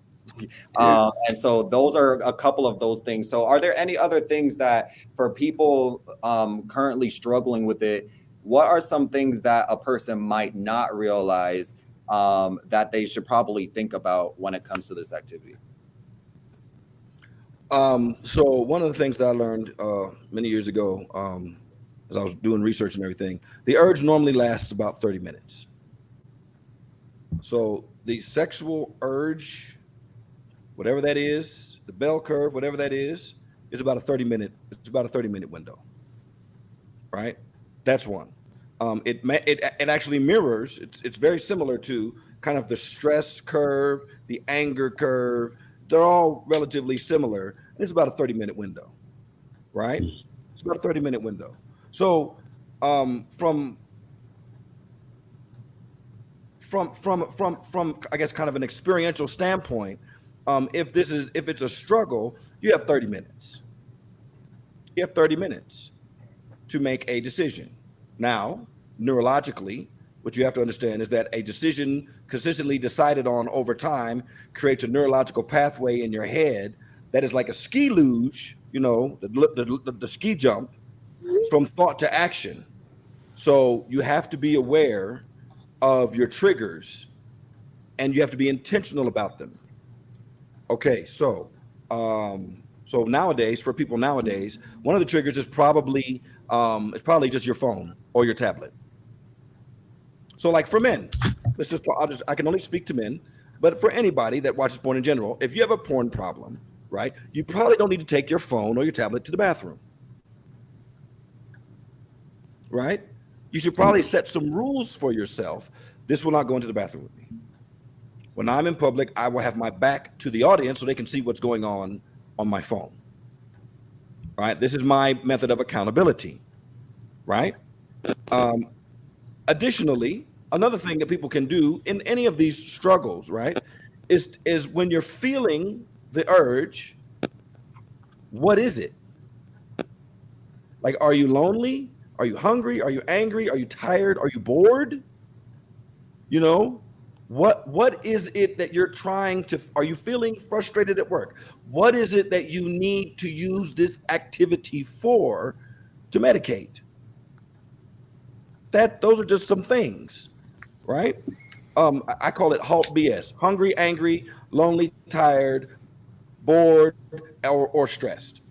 Um, and so those are a couple of those things. So are there any other things that for people um, currently struggling with it, what are some things that a person might not realize um, that they should probably think about when it comes to this activity? Um, so one of the things that I learned uh, many years ago, um, as I was doing research and everything, the urge normally lasts about 30 minutes. So the sexual urge, whatever that is, the bell curve, whatever that is, is about a 30 minute, it's about a 30 minute window. Right? That's one. Um, it, it it actually mirrors. It's it's very similar to kind of the stress curve, the anger curve. They're all relatively similar. It's about a 30 minute window, right? It's about a 30 minute window. So um, from from from from from I guess kind of an experiential standpoint, um, if this is if it's a struggle, you have 30 minutes. You have 30 minutes to make a decision. Now, neurologically, what you have to understand is that a decision consistently decided on over time creates a neurological pathway in your head that is like a ski luge, you know, the, the, the, the ski jump from thought to action. So you have to be aware of your triggers and you have to be intentional about them. Okay, so um, so nowadays, for people nowadays, one of the triggers is probably um, it's probably just your phone or your tablet. So, like for men, let's just I'll just I can only speak to men, but for anybody that watches porn in general, if you have a porn problem, right, you probably don't need to take your phone or your tablet to the bathroom. Right? You should probably set some rules for yourself. This will not go into the bathroom with me. When I'm in public, I will have my back to the audience so they can see what's going on on my phone. Right? This is my method of accountability. Right? Um, additionally, another thing that people can do in any of these struggles, right, is is when you're feeling the urge, what is it? Like, are you lonely? Are you hungry? Are you angry? Are you tired? Are you bored? You know, what what is it that you're trying to are you feeling frustrated at work? What is it that you need to use this activity for to medicate? That those are just some things, right? Um, I call it halt BS: hungry, angry, lonely, tired, bored, or, or stressed.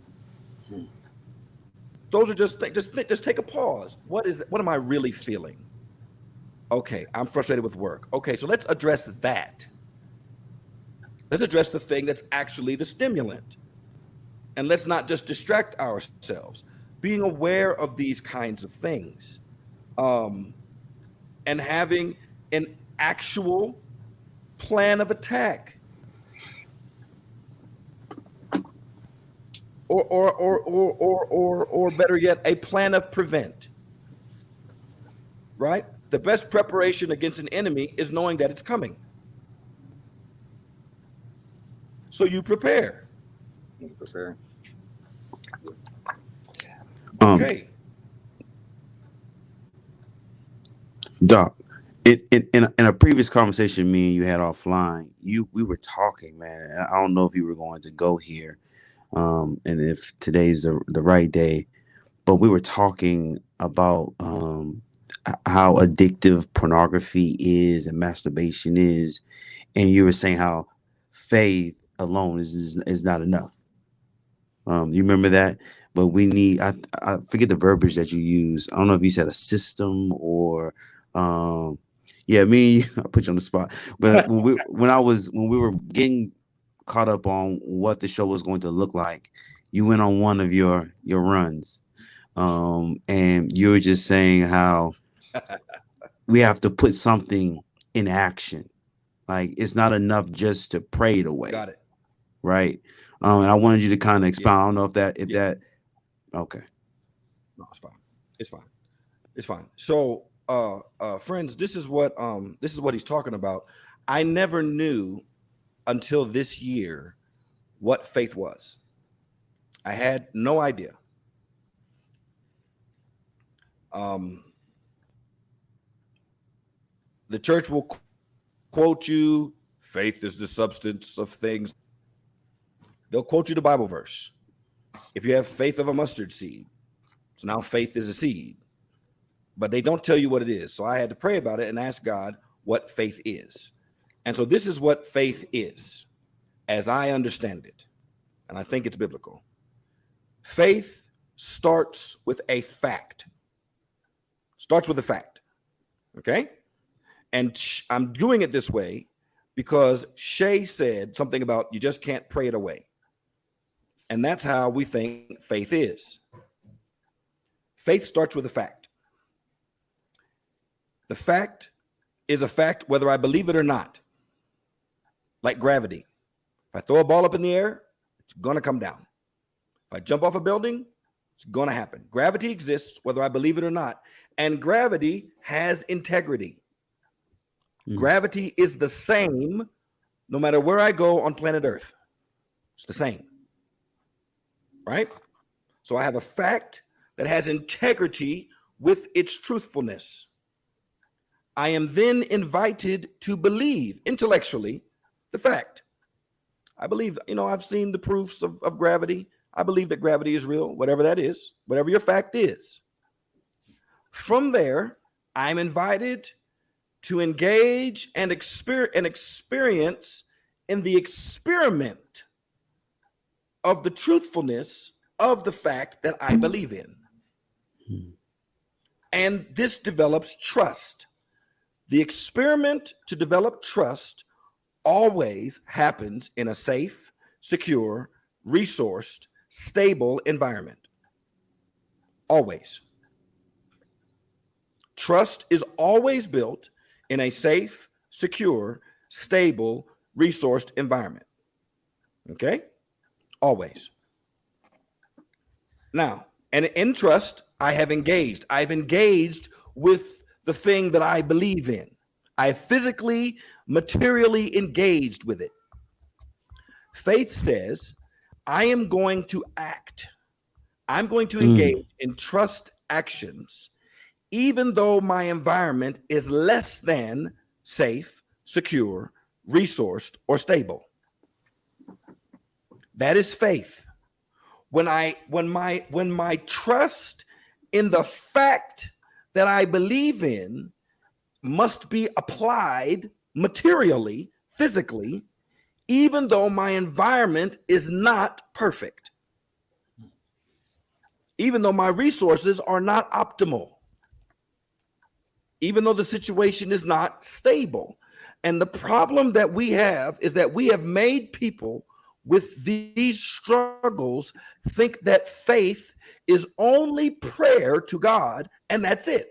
Those are just th- just th- just take a pause. What is what am I really feeling? Okay, I'm frustrated with work. Okay, so let's address that. Let's address the thing that's actually the stimulant. And let's not just distract ourselves. Being aware of these kinds of things um, and having an actual plan of attack. Or, or, or, or, or, or, or better yet, a plan of prevent. Right? The best preparation against an enemy is knowing that it's coming. So you prepare. You prepare. Um, okay. Doc, it, it, in, a, in a previous conversation me and you had offline, you we were talking, man. I don't know if you were going to go here, um, and if today's the, the right day, but we were talking about um, how addictive pornography is and masturbation is, and you were saying how faith alone is is, is not enough. Um, you remember that? But we need I I forget the verbiage that you use. I don't know if you said a system or um, yeah, me, I put you on the spot. But when we when I was when we were getting caught up on what the show was going to look like, you went on one of your your runs. Um, and you were just saying how we have to put something in action. Like it's not enough just to pray it away. Got it. Right. Um, and I wanted you to kind of expound. Yeah. I don't know if that if yeah. that okay. No, it's fine. It's fine. It's fine. So, uh, uh, friends, this is what um this is what he's talking about. I never knew until this year what faith was. I had no idea. Um, the church will qu- quote you faith is the substance of things. They'll quote you the Bible verse. If you have faith of a mustard seed, so now faith is a seed, but they don't tell you what it is. So I had to pray about it and ask God what faith is. And so this is what faith is, as I understand it. And I think it's biblical. Faith starts with a fact. Starts with a fact. Okay? And I'm doing it this way because Shay said something about you just can't pray it away. And that's how we think faith is. Faith starts with a fact. The fact is a fact whether I believe it or not like gravity. If I throw a ball up in the air, it's going to come down. If I jump off a building, it's going to happen. Gravity exists whether I believe it or not. And gravity has integrity. Mm. Gravity is the same no matter where I go on planet Earth. It's the same. Right? So I have a fact that has integrity with its truthfulness. I am then invited to believe intellectually the fact. I believe, you know, I've seen the proofs of, of gravity. I believe that gravity is real, whatever that is, whatever your fact is. From there, I'm invited to engage and, exper- and experience in the experiment of the truthfulness of the fact that I believe in. Hmm. And this develops trust. The experiment to develop trust always happens in a safe, secure, resourced, stable environment. Always. Trust is always built in a safe, secure, stable, resourced environment. Okay? Always. Now, and in trust, I have engaged. I've engaged with the thing that I believe in. I physically materially engaged with it. Faith says, I am going to act. I'm going to hmm. engage mm. in trust actions, even though my environment is less than safe, secure, resourced, or stable. That is faith. When I when my when my trust in the fact that I believe in must be applied materially, physically, even though my environment is not perfect, even though my resources are not optimal, even though the situation is not stable. And the problem that we have is that we have made people with these struggles think that faith is only prayer to God and that's it.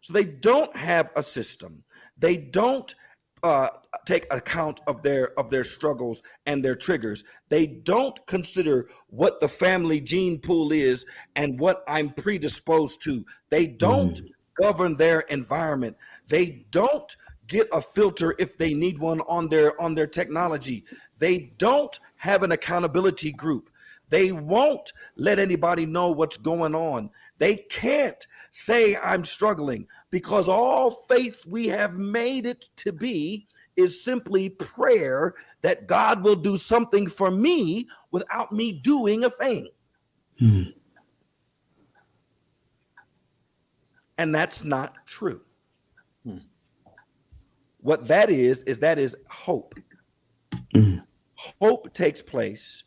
So they don't have a system. They don't uh, take account of their of their struggles and their triggers. They don't consider what the family gene pool is and what I'm predisposed to. They don't mm. govern their environment. They don't get a filter if they need one on their on their technology. They don't have an accountability group. They won't let anybody know what's going on. They can't say I'm struggling because all faith we have made it to be is simply prayer that God will do something for me without me doing a thing. Hmm. And that's not true. Hmm. What that is, is that is hope. Hmm. Hope takes place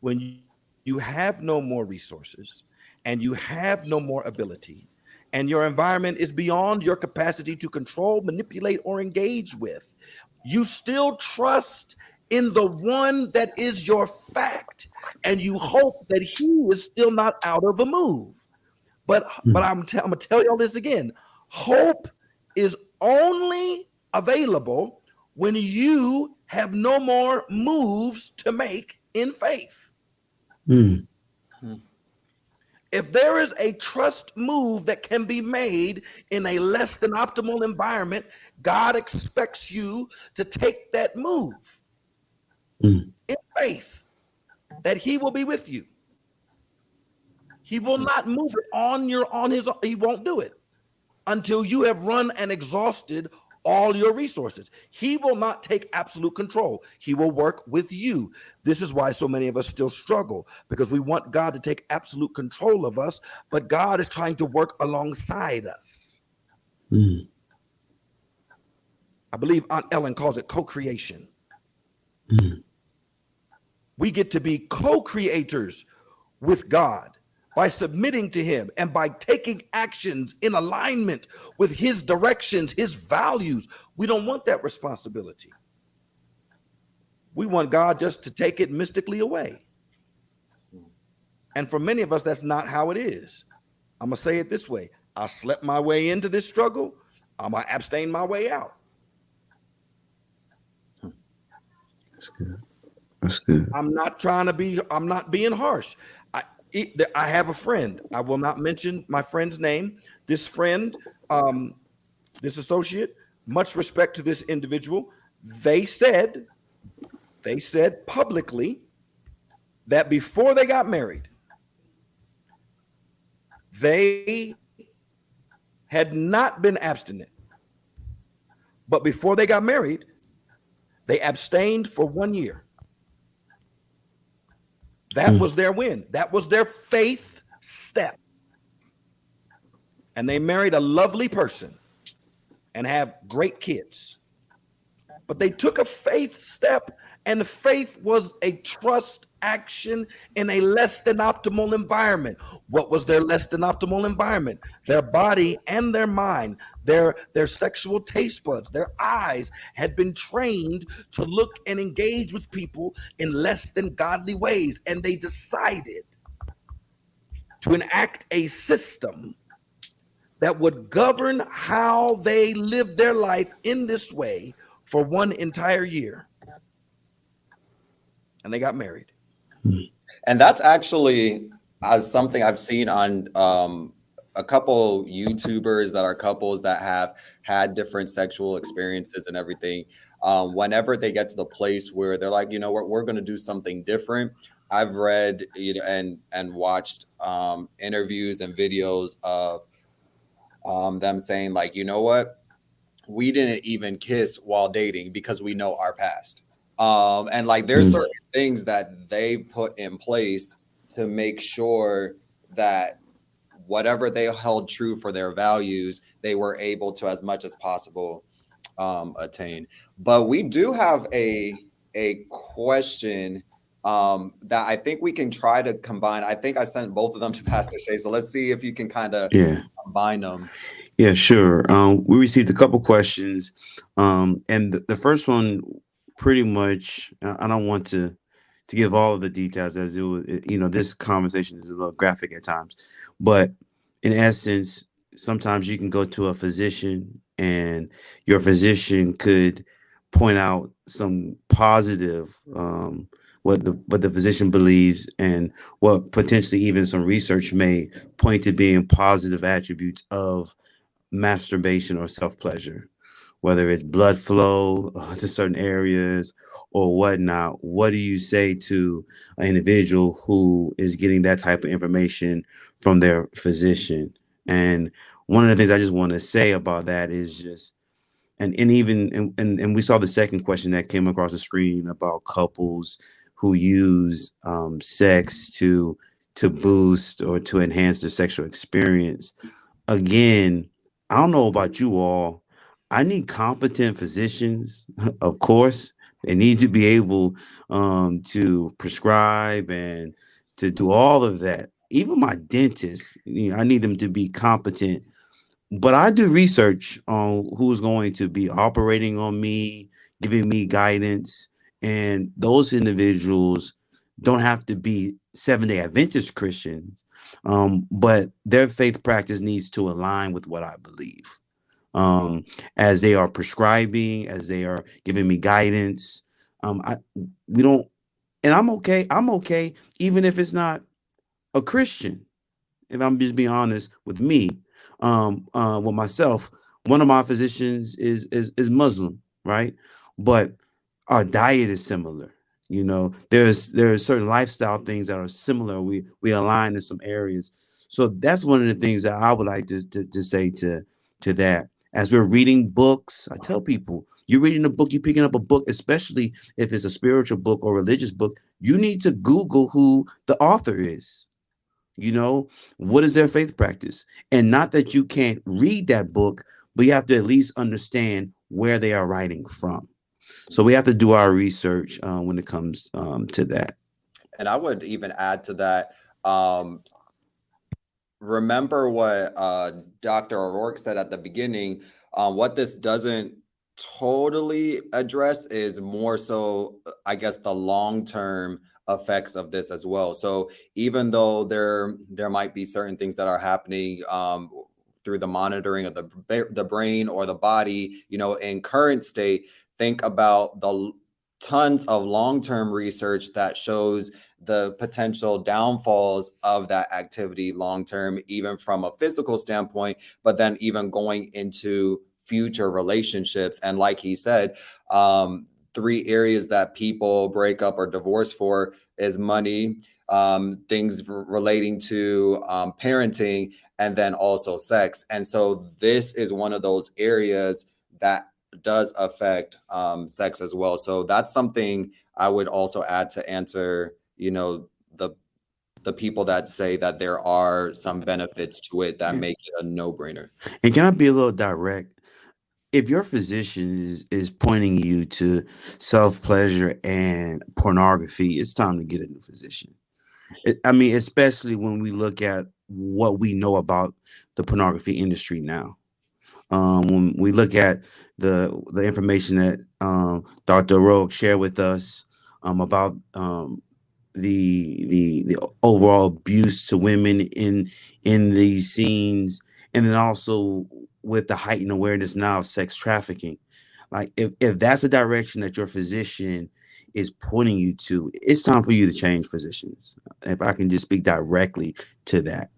when you have no more resources and you have no more ability and your environment is beyond your capacity to control, manipulate, or engage with. You still trust in the one that is your fact, and you hope that he is still not out of a move. But mm-hmm. but I'm, t- I'm gonna tell y'all this again: hope is only available when you have no more moves to make in faith. Mm-hmm. if there is a trust move that can be made in a less than optimal environment, God expects you to take that move mm. in faith that He will be with you. He will not move it on your on his he won't do it until you have run and exhausted all your resources. He will not take absolute control. He will work with you. This is why so many of us still struggle because we want God to take absolute control of us, but God is trying to work alongside us. Mm. I believe Aunt Ellen calls it co creation. Mm. We get to be co creators with God by submitting to him and by taking actions in alignment with his directions, his values. We don't want that responsibility. We want God just to take it mystically away. And for many of us, that's not how it is. I'm going to say it this way I slept my way into this struggle, I'm going to abstain my way out. That's good. That's good. I'm not trying to be, I'm not being harsh. I have a friend. I will not mention my friend's name. This friend, um, this associate, much respect to this individual. They said, they said publicly that before they got married, they had not been abstinent. But before they got married, they abstained for one year. That mm. was their win. That was their faith step. And they married a lovely person and have great kids. But they took a faith step, and faith was a trust action in a less than optimal environment. What was their less than optimal environment? Their body and their mind, their, their sexual taste buds, their eyes had been trained to look and engage with people in less than godly ways. And they decided to enact a system that would govern how they lived their life in this way for one entire year. And they got married. And that's actually uh, something I've seen on um, a couple YouTubers that are couples that have had different sexual experiences and everything. Um, whenever they get to the place where they're like, you know, we're, we're going to do something different. I've read you know, and and watched um, interviews and videos of um, them saying like, you know what, we didn't even kiss while dating because we know our past. Um, and like there's mm. certain things that they put in place to make sure that whatever they held true for their values, they were able to, as much as possible, um, attain. But we do have a a question um, that I think we can try to combine. I think I sent both of them to Pastor Shay, so let's see if you can kind of yeah. combine them. Yeah, sure. Um, we received a couple questions, um, and the, the first one pretty much I don't want to to give all of the details as it was you know this conversation is a little graphic at times but in essence sometimes you can go to a physician and your physician could point out some positive um, what the what the physician believes and what potentially even some research may point to being positive attributes of masturbation or self-pleasure whether it's blood flow uh, to certain areas or whatnot. What do you say to an individual who is getting that type of information from their physician? And one of the things I just want to say about that is just, and and even and, and, and we saw the second question that came across the screen about couples who use um, sex to to boost or to enhance their sexual experience. Again, I don't know about you all I need competent physicians, of course. They need to be able um, to prescribe and to do all of that. Even my dentist, you know, I need them to be competent. But I do research on who's going to be operating on me, giving me guidance. And those individuals don't have to be seven day Adventist Christians, um, but their faith practice needs to align with what I believe um, as they are prescribing, as they are giving me guidance. Um, I we don't, and I'm okay. I'm okay, even if it's not a Christian. if I'm just being honest with me, um, uh, with myself, one of my physicians is is is Muslim, right? But our diet is similar. You know, there's there's certain lifestyle things that are similar. We we align in some areas. So that's one of the things that I would like to, to, to say to to that. As we're reading books, I tell people, you're reading a book, you're picking up a book, especially if it's a spiritual book or religious book, you need to Google who the author is. You know, what is their faith practice? And not that you can't read that book, but you have to at least understand where they are writing from. So we have to do our research uh, when it comes um, to that. And I would even add to that. Um, remember what uh, Dr. O'Rourke said at the beginning. Uh, what this doesn't totally address is more so, I guess, the long term effects of this as well. So even though there there might be certain things that are happening um, through the monitoring of the the brain or the body, you know, in current state, think about the tons of long-term research that shows the potential downfalls of that activity long term even from a physical standpoint but then even going into future relationships and like he said um, three areas that people break up or divorce for is money um, things relating to um, parenting and then also sex and so this is one of those areas that does affect um, sex as well. So that's something I would also add to answer, you know, the the people that say that there are some benefits to it that make it a no-brainer. And can I be a little direct? If your physician is, is pointing you to self-pleasure and pornography, it's time to get a new physician. It, I mean, especially when we look at what we know about the pornography industry now. Um, when we look at the the information that um, Dr. Rogue shared with us um, about um, the the the overall abuse to women in in these scenes, and then also with the heightened awareness now of sex trafficking. Like if, if that's a direction that your physician is pointing you to, it's time for you to change physicians. If I can just speak directly to that.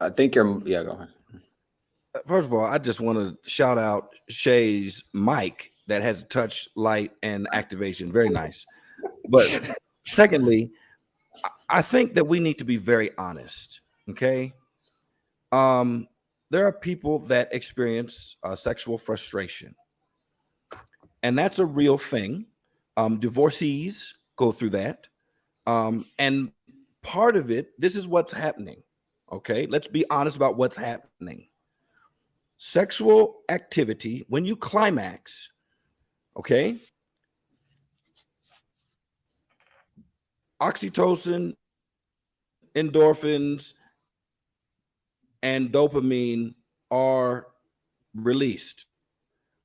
I think you're yeah, go ahead. First of all, I just want to shout out Shay's mic that has touch, light, and activation. Very nice. But secondly, I think that we need to be very honest. Okay. Um, there are people that experience uh, sexual frustration, and that's a real thing. Um, divorcees go through that. Um, and part of it, this is what's happening. Okay. Let's be honest about what's happening sexual activity, when you climax, okay, oxytocin, endorphins, and dopamine are released.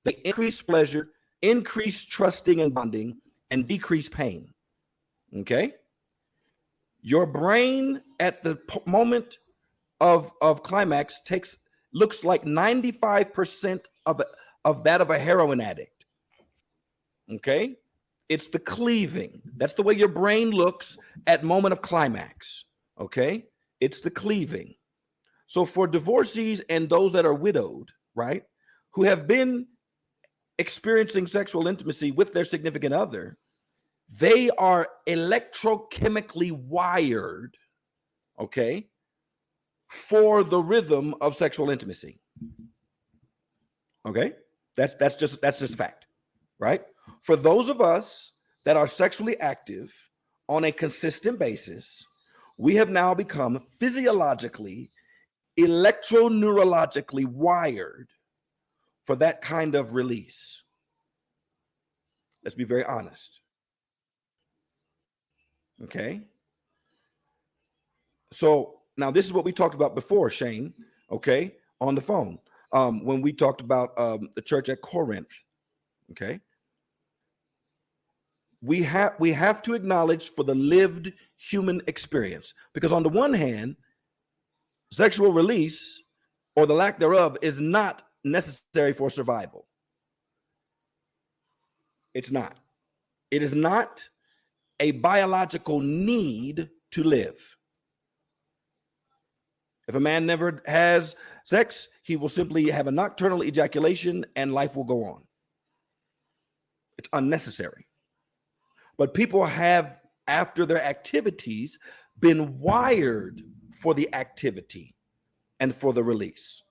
They increase pleasure, increase trusting and bonding, and decrease pain. Okay? Your brain at the moment of, of climax takes looks like 95% of, of that of a heroin addict. Okay? It's the cleaving. That's the way your brain looks at moment of climax. Okay? It's the cleaving. So for divorcees and those that are widowed, right, who have been experiencing sexual intimacy with their significant other, they are electrochemically wired, okay, for the rhythm of sexual intimacy. Okay? That's that's just that's just fact, right? For those of us that are sexually active on a consistent basis, we have now become physiologically, electroneurologically wired for that kind of release. Let's be very honest. Okay? So now, this is what we talked about before, Shane, okay, on the phone. Um, when we talked about um, the church at Corinth, okay. We have we have to acknowledge for the lived human experience because on the one hand, sexual release or the lack thereof is not necessary for survival. It's not. It is not a biological need to live. If a man never has sex, he will simply have a nocturnal ejaculation and life will go on. It's unnecessary. But people have, after their activities, been wired for the activity and for the release.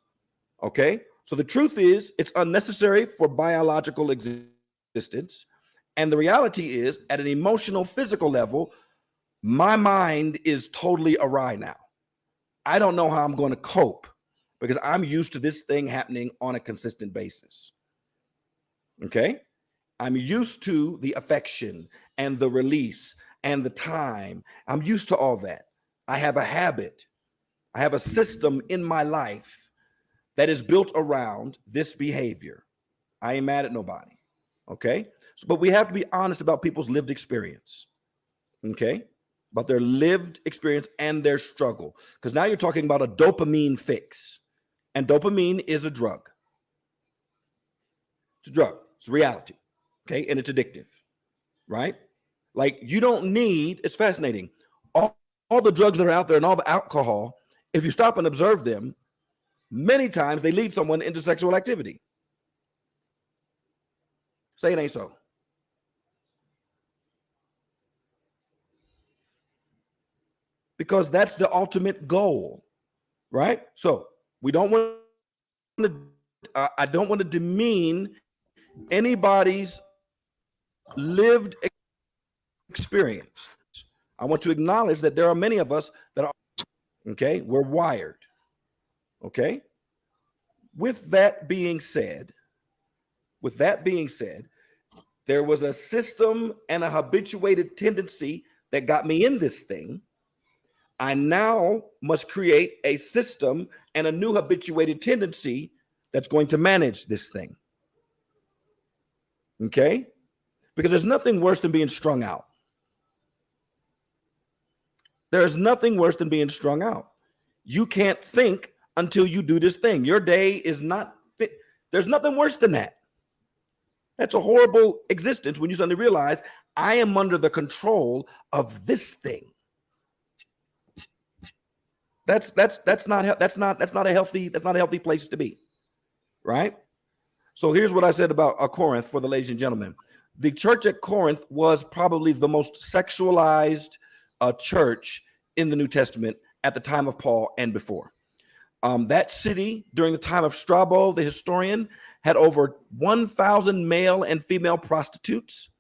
Okay? So the truth is, it's unnecessary for biological existence. And the reality is, at an emotional, physical level, my mind is totally awry now. I don't know how I'm going to cope because I'm used to this thing happening on a consistent basis. Okay. I'm used to the affection and the release and the time. I'm used to all that. I have a habit, I have a system in my life that is built around this behavior. I ain't mad at nobody. Okay. So, but we have to be honest about people's lived experience. Okay. About their lived experience and their struggle. Because now you're talking about a dopamine fix. And dopamine is a drug. It's a drug, it's reality. Okay. And it's addictive. Right. Like you don't need, it's fascinating. All, all the drugs that are out there and all the alcohol, if you stop and observe them, many times they lead someone into sexual activity. Say it ain't so. Because that's the ultimate goal, right? So we don't want to, uh, I don't want to demean anybody's lived experience. I want to acknowledge that there are many of us that are, okay, we're wired. Okay. With that being said, with that being said, there was a system and a habituated tendency that got me in this thing. I now must create a system and a new habituated tendency that's going to manage this thing. Okay? Because there's nothing worse than being strung out. There's nothing worse than being strung out. You can't think until you do this thing. Your day is not fit. There's nothing worse than that. That's a horrible existence when you suddenly realize I am under the control of this thing. That's that's that's not that's not that's not a healthy that's not a healthy place to be, right? So here's what I said about uh, Corinth for the ladies and gentlemen. The church at Corinth was probably the most sexualized uh, church in the New Testament at the time of Paul and before. Um, that city during the time of Strabo, the historian, had over 1,000 male and female prostitutes.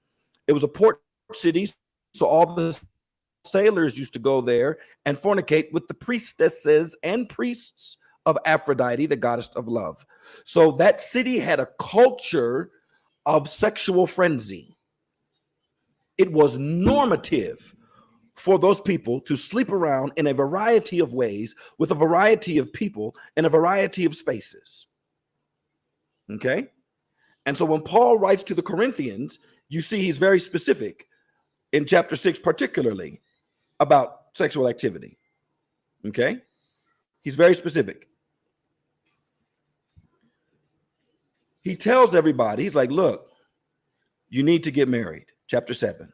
It was a port city, so all the sailors used to go there and fornicate with the priestesses and priests of Aphrodite, the goddess of love. So that city had a culture of sexual frenzy. It was normative for those people to sleep around in a variety of ways with a variety of people in a variety of spaces. Okay. And so when Paul writes to the Corinthians, you see he's very specific in chapter six, particularly about sexual activity. Okay. He's very specific. He tells everybody, he's like, look, you need to get married. Chapter seven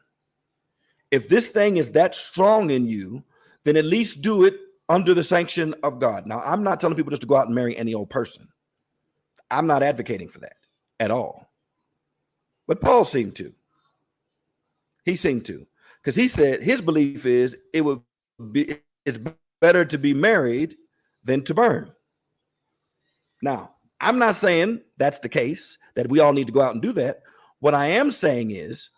if this thing is that strong in you, then at least do it under the sanction of God. Now, I'm not telling people just to go out and marry any old person. I'm not advocating for that at all. But Paul seemed to. He seemed to. Because he said his belief is it would be it's better to be married than to burn. Now, I'm not saying that's the case, that we all need to go out and do that. What I am saying is,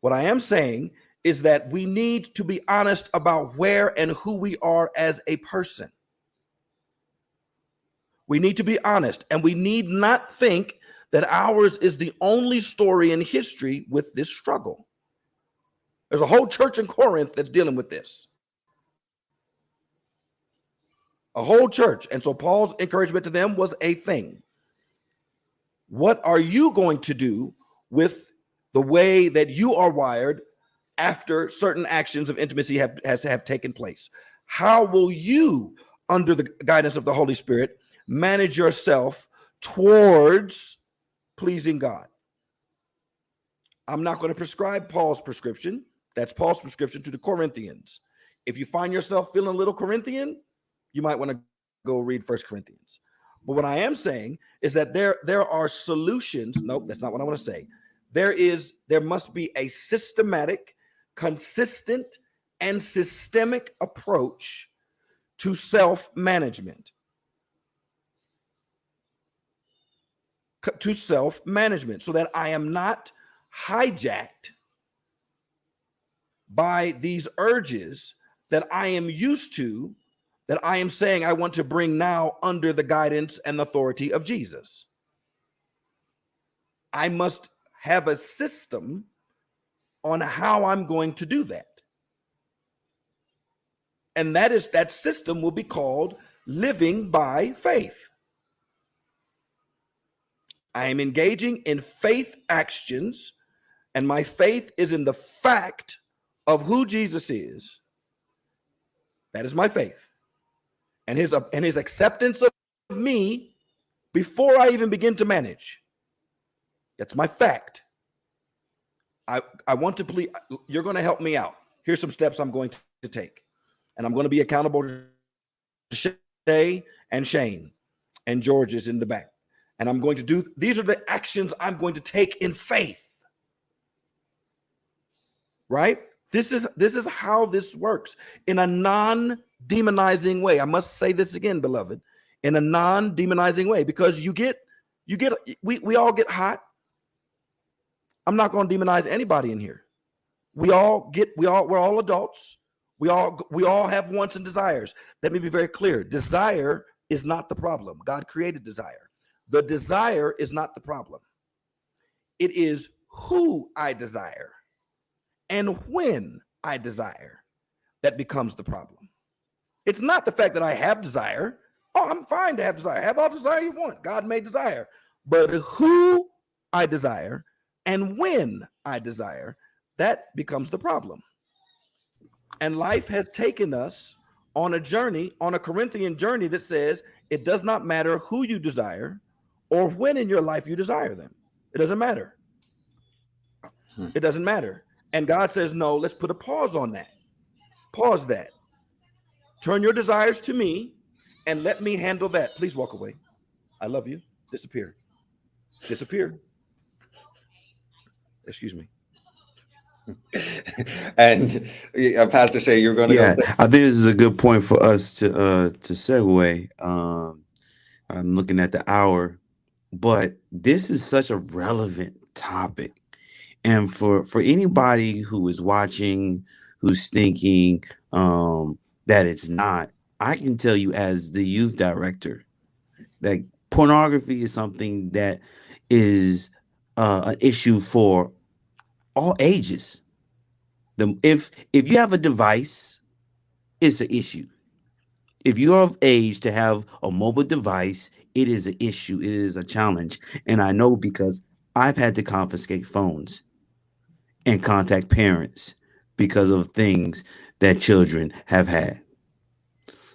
what I am saying is that we need to be honest about where and who we are as a person. We need to be honest, and we need not think that ours is the only story in history with this struggle. There's a whole church in Corinth that's dealing with this. A whole church. And so Paul's encouragement to them was a thing. What are you going to do with the way that you are wired after certain actions of intimacy have, has, have taken place. How will you, under the guidance of the Holy Spirit, manage yourself towards pleasing God? I'm not going to prescribe Paul's prescription That's Paul's prescription to the Corinthians. If you find yourself feeling a little Corinthian, you might want to go read First Corinthians. But what I am saying is that there there are solutions. Nope, that's not what I want to say. There is there must be a systematic, consistent, and systemic approach to self-management. To self-management so that I am not hijacked by these urges that I am used to that I am saying I want to bring now under the guidance and authority of Jesus. I must have a system on how I'm going to do that. And that is that system will be called living by faith. I am engaging in faith actions, and my faith is in the fact of who Jesus is. That is my faith and his and his acceptance of me before I even begin to manage. That's my fact. I I want to please you're going to help me out. Here's some steps I'm going to take. And I'm going to be accountable to Shay and Shane and George is in the back. And I'm going to do these are the actions I'm going to take in faith. Right? This is this is how this works in a non demonizing way. I must say this again, beloved, in a non-demonizing way, because you get you get we we all get hot. I'm not going to demonize anybody in here. We all get we all we're all adults. We all we all have wants and desires. Let me be very clear. Desire is not the problem. God created desire. The desire is not the problem. It is who I desire and when I desire that becomes the problem. It's not the fact that I have desire. Oh, I'm fine to have desire. Have all desire you want. God made desire. But who I desire and when I desire, that becomes the problem. And life has taken us on a journey, on a Corinthian journey that says it does not matter who you desire or when in your life you desire them. It doesn't matter. Hmm. It doesn't matter. And God says, no, let's put a pause on that. Pause that. Turn your desires to me and let me handle that. Please walk away. I love you. Disappear. Disappear. Excuse me. and uh, Pastor Shay, you're going to yeah. Go I think this is a good point for us to uh to segue. Um, I'm looking at the hour, but this is such a relevant topic, and for for anybody who is watching, who's thinking, um, that it's not. I can tell you as the youth director that pornography is something that is uh, an issue for all ages. The if if you have a device, it's an issue. If you're of age to have a mobile device, it is an issue. It is a challenge, and I know because I've had to confiscate phones and contact parents because of things that children have had.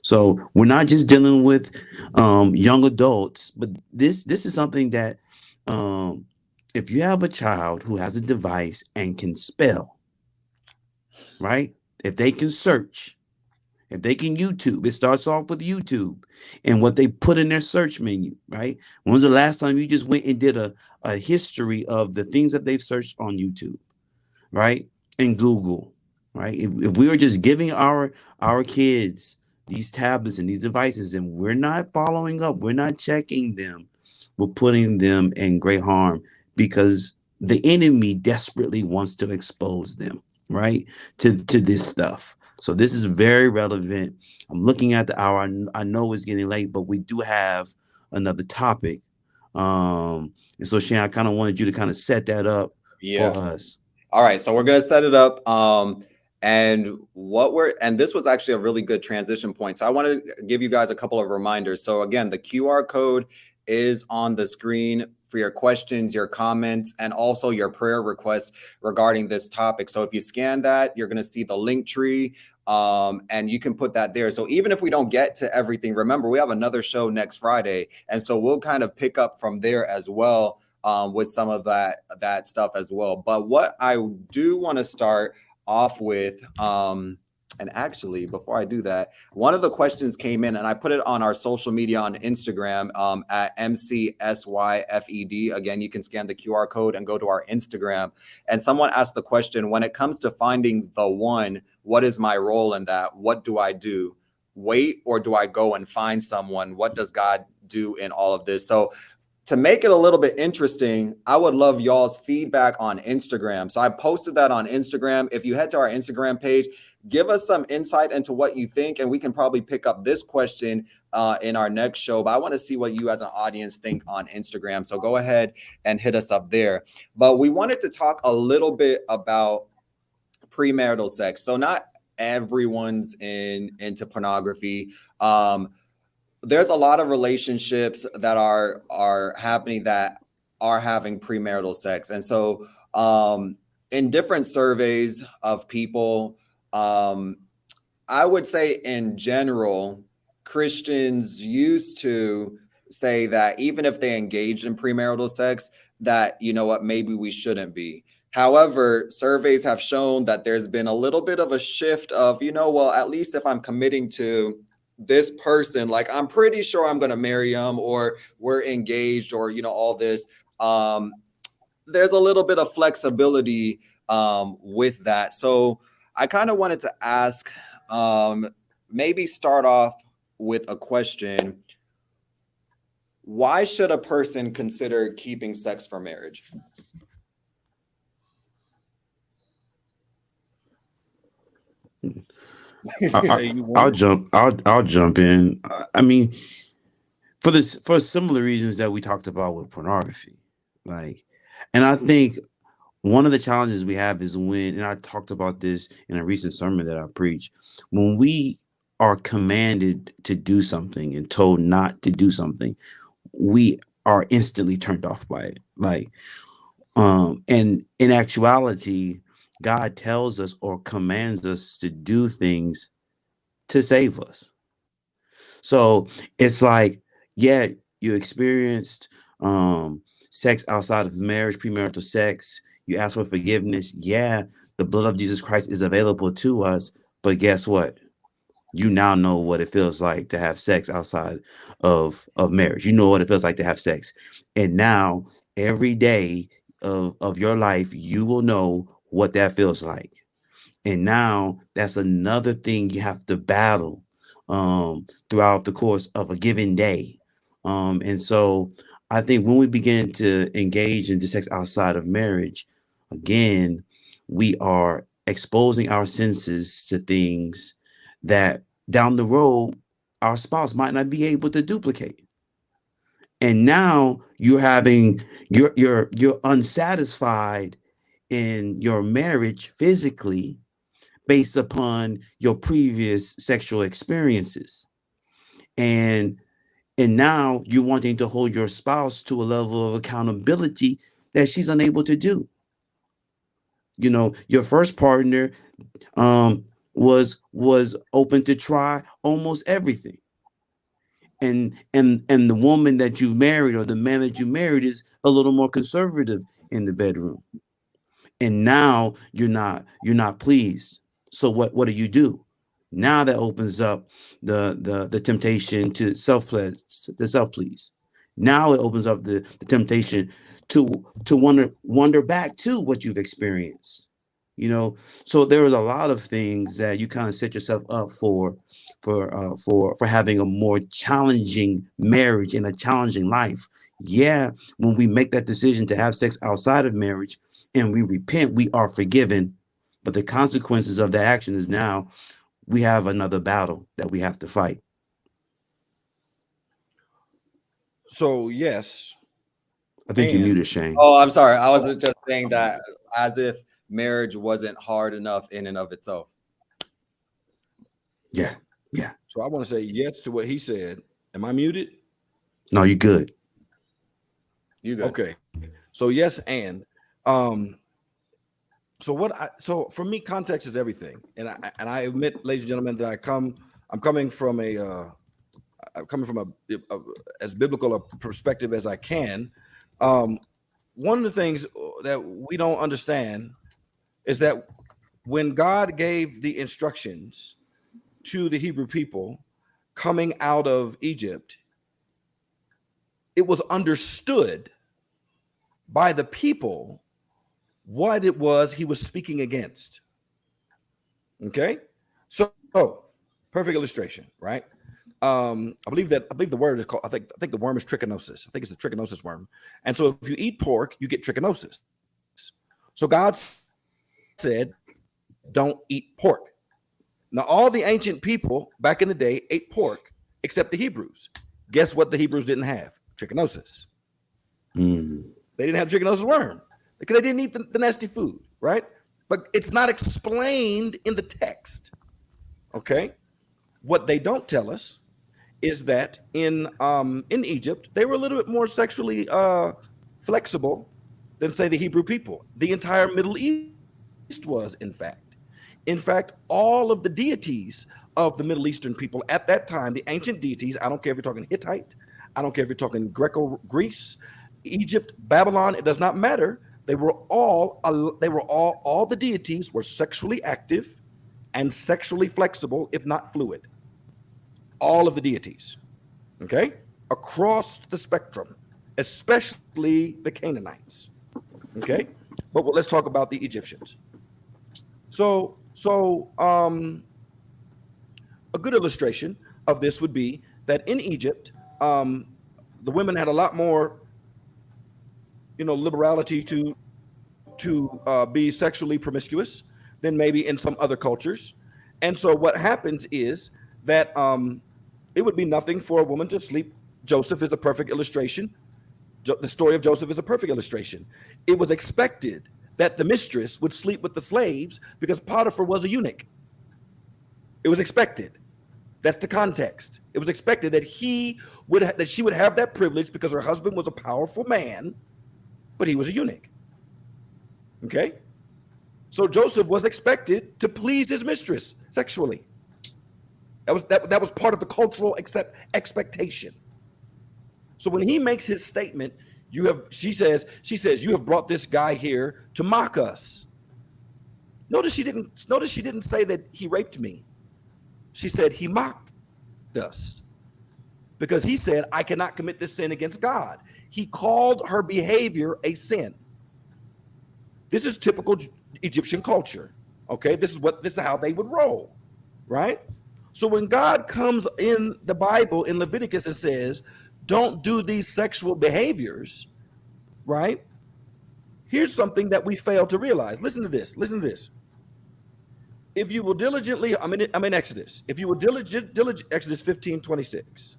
So we're not just dealing with um, young adults, but this this is something that um, if you have a child who has a device and can spell, right? If they can search, if they can YouTube, it starts off with YouTube and what they put in their search menu, right? When was the last time you just went and did a, a history of the things that they've searched on YouTube, right? And Google, right? If, if we were just giving our our kids these tablets and these devices and we're not following up, we're not checking them, we're putting them in great harm because the enemy desperately wants to expose them, right? To to this stuff. So this is very relevant. I'm looking at the hour. I, I know it's getting late, but we do have another topic. Um, and so Shane, I kind of wanted you to kind of set that up yeah. for us. All right, so we're gonna set it up. Um, and what we're and this was actually a really good transition point. So I want to give you guys a couple of reminders. So again, the QR code is on the screen for your questions, your comments, and also your prayer requests regarding this topic. So if you scan that, you're going to see the link tree um, and you can put that there. So even if we don't get to everything, remember we have another show next Friday, and so we'll kind of pick up from there as well um, with some of that that stuff as well. But what I do want to start off with um, and actually, before I do that, one of the questions came in, and I put it on our social media on Instagram um, at MCSYFED. Again, you can scan the QR code and go to our Instagram. And someone asked the question when it comes to finding the one, what is my role in that? What do I do? Wait, or do I go and find someone? What does God do in all of this? So, to make it a little bit interesting, I would love y'all's feedback on Instagram. So I posted that on Instagram. If you head to our Instagram page, give us some insight into what you think, and we can probably pick up this question uh, in our next show. But I want to see what you as an audience think on Instagram. So go ahead and hit us up there. But we wanted to talk a little bit about premarital sex. So not everyone's in into pornography. Um, there's a lot of relationships that are are happening that are having premarital sex and so um in different surveys of people um i would say in general christians used to say that even if they engaged in premarital sex that you know what maybe we shouldn't be. However surveys have shown that there's been a little bit of a shift of you know well at least if i'm committing to this person like i'm pretty sure i'm going to marry him or we're engaged or you know all this. Um there's a little bit of flexibility um with that. So i kind of wanted to ask um maybe start off with a question why should a person consider keeping sex for marriage I, will jump. I'll I'll jump in. I mean, for this for similar reasons that we talked about with pornography, like, and I think one of the challenges we have is when, and I talked about this in a recent sermon that I preached, when we are commanded to do something and told not to do something, we are instantly turned off by it. Like, um, and in actuality, God tells us or commands us to do things to save us. So it's like, yeah, you experienced um, sex outside of marriage, premarital sex. You ask for forgiveness. Yeah, the blood of Jesus Christ is available to us. But guess what? You now know what it feels like to have sex outside of, of marriage. You know what it feels like to have sex. And now, every day of, of your life, you will know what that feels like. And now that's another thing you have to battle um, throughout the course of a given day. Um, and so I think when we begin to engage in the sex outside of marriage, again, we are exposing our senses to things that down the road our spouse might not be able to duplicate. And now you're having you're you're you're unsatisfied in your marriage physically based upon your previous sexual experiences and and now you're wanting to hold your spouse to a level of accountability that she's unable to do you know your first partner um was was open to try almost everything. And and and the woman that you married or the man that you married is a little more conservative in the bedroom. And now you're not you're not pleased. So what what do you do? Now that opens up the the the temptation to self please the self please now it opens up the, the temptation to to wonder wonder back to what you've experienced you know so there is a lot of things that you kind of set yourself up for for uh, for for having a more challenging marriage and a challenging life yeah when we make that decision to have sex outside of marriage and we repent, we are forgiven. But the consequences of that action is now we have another battle that we have to fight. So, yes. I think and, you muted Shane. Oh, I'm sorry. I was just saying that as if marriage wasn't hard enough in and of itself. Yeah. Yeah. So I want to say yes to what he said. Am I muted? No, you good. You good. Okay. So yes, and um, so what I so for me, context is everything, and I and I admit, ladies and gentlemen, that I come I'm coming from a uh, I'm coming from a, a, as biblical a perspective as I can. Um, one of the things that we don't understand is that when God gave the instructions to the Hebrew people coming out of Egypt, it was understood by the people what it was he was speaking against. Okay, so oh, perfect illustration, right? Um, I believe that I believe the word is called. I think I think the worm is trichinosis. I think it's the trichinosis worm. And so if you eat pork, you get trichinosis. So God said, "Don't eat pork." Now, all the ancient people back in the day ate pork, except the Hebrews. Guess what? The Hebrews didn't have trichinosis. Mm. They didn't have trichinosis worm because they didn't eat the, the nasty food, right? But it's not explained in the text. Okay. What they don't tell us is that in um, in Egypt they were a little bit more sexually uh, flexible than say the Hebrew people. The entire Middle East was, in fact, in fact, all of the deities of the Middle Eastern people at that time, the ancient deities. I don't care if you're talking Hittite, I don't care if you're talking Greco Greece, Egypt, Babylon. It does not matter. They were all they were all all the deities were sexually active and sexually flexible, if not fluid. All of the deities, okay, across the spectrum, especially the Canaanites, okay. But let's talk about the Egyptians. So, so um, a good illustration of this would be that in Egypt, um, the women had a lot more you know liberality to to uh, be sexually promiscuous than maybe in some other cultures and so what happens is that um, it would be nothing for a woman to sleep joseph is a perfect illustration jo- the story of joseph is a perfect illustration it was expected that the mistress would sleep with the slaves because potiphar was a eunuch it was expected that's the context it was expected that he would ha- that she would have that privilege because her husband was a powerful man but he was a eunuch. Okay? So Joseph was expected to please his mistress sexually. That was that, that was part of the cultural accept, expectation. So when he makes his statement, you have she says, she says, you have brought this guy here to mock us. Notice she didn't notice she didn't say that he raped me. She said he mocked us. Because he said, I cannot commit this sin against God he called her behavior a sin. This is typical Egyptian culture. Okay, this is what this is how they would roll, right? So when God comes in the Bible in Leviticus and says, "Don't do these sexual behaviors," right? Here's something that we fail to realize. Listen to this. Listen to this. If you will diligently, I'm in, I'm in Exodus. If you will diligent, diligent Exodus 15, 26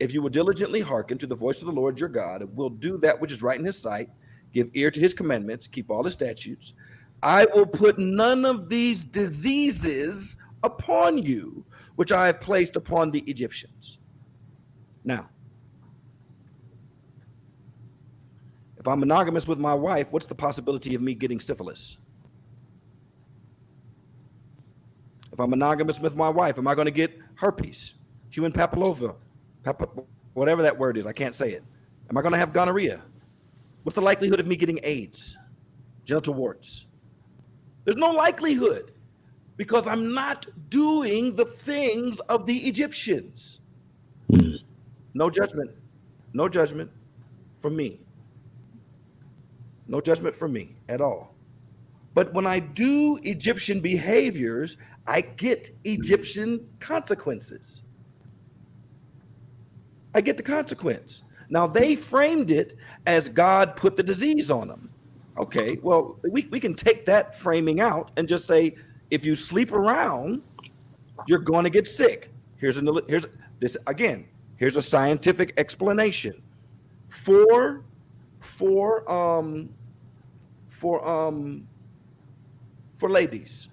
if you will diligently hearken to the voice of the Lord your God, and will do that which is right in his sight, give ear to his commandments, keep all his statutes, I will put none of these diseases upon you, which I have placed upon the Egyptians. Now, if I'm monogamous with my wife, what's the possibility of me getting syphilis? If I'm monogamous with my wife, am I going to get herpes, human papilloma, whatever that word is, I can't say it. Am I going to have gonorrhea? What's the likelihood of me getting AIDS, genital warts? There's no likelihood because I'm not doing the things of the Egyptians. Hmm. No judgment. No judgment from me. No judgment from me at all. But when I do Egyptian behaviors, I get Egyptian consequences. I get the consequence. Now they framed it as God put the disease on them. Okay, well, we, we can take that framing out and just say if you sleep around, you're going to get sick. Here's another here's this again, here's a scientific explanation. For for um for um for ladies.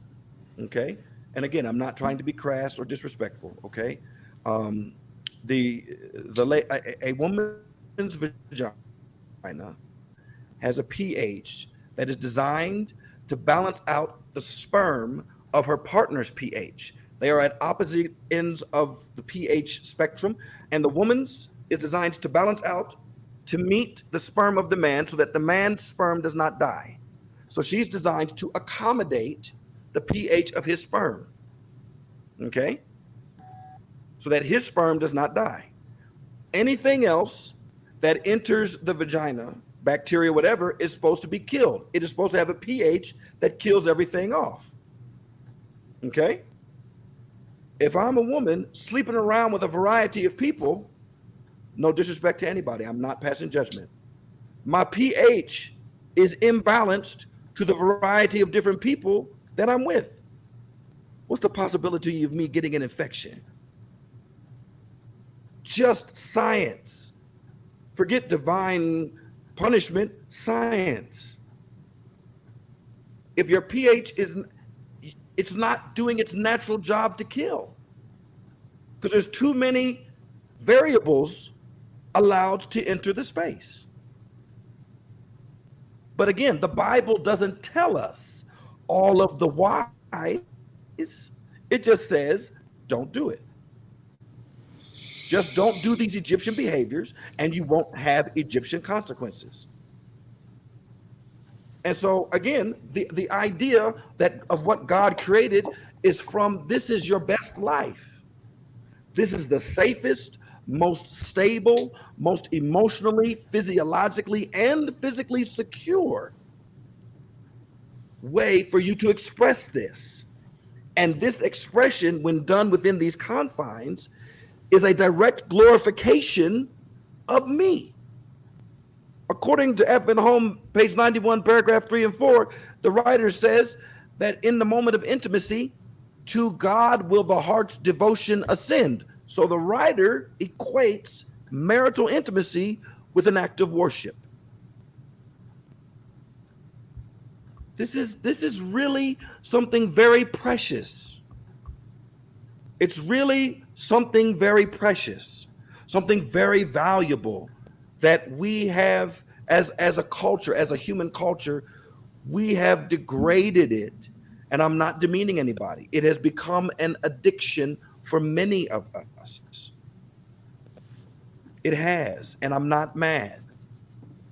Okay? And again, I'm not trying to be crass or disrespectful, okay? Um the the a, a woman's vagina has a pH that is designed to balance out the sperm of her partner's pH. They are at opposite ends of the pH spectrum, and the woman's is designed to balance out to meet the sperm of the man so that the man's sperm does not die. So she's designed to accommodate the pH of his sperm. Okay? So that his sperm does not die. Anything else that enters the vagina, bacteria, whatever, is supposed to be killed. It is supposed to have a pH that kills everything off. Okay? If I'm a woman sleeping around with a variety of people, no disrespect to anybody, I'm not passing judgment. My pH is imbalanced to the variety of different people that I'm with. What's the possibility of me getting an infection? Just science. Forget divine punishment, science. If your pH is it's not doing its natural job to kill. Because there's too many variables allowed to enter the space. But again, the Bible doesn't tell us all of the whys. It just says, don't do it. Just don't do these Egyptian behaviors, and you won't have Egyptian consequences. And so again, the, the idea that of what God created is from this is your best life. This is the safest, most stable, most emotionally, physiologically, and physically secure way for you to express this. And this expression, when done within these confines, is a direct glorification of me. According to F. and Home, page 91, paragraph 3 and 4, the writer says that in the moment of intimacy, to God will the heart's devotion ascend. So the writer equates marital intimacy with an act of worship. This is this is really something very precious. It's really something very precious, something very valuable that we have as as a culture, as a human culture, we have degraded it. And I'm not demeaning anybody. It has become an addiction for many of us. It has, and I'm not mad.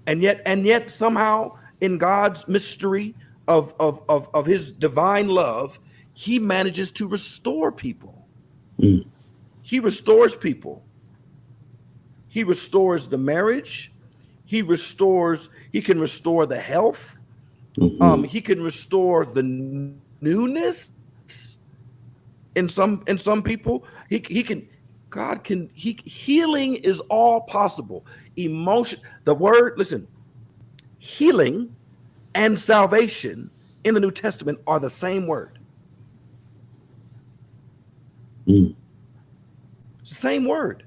And yet, and yet somehow in God's mystery of, of, of, of his divine love, he manages to restore people. Mm. He restores people. He restores the marriage. He restores, he can restore the health. Mm-hmm. Um, he can restore the newness in some in some people. He, he can God can he healing is all possible. Emotion, the word, listen, healing and salvation in the New Testament are the same word. Mm. Same word.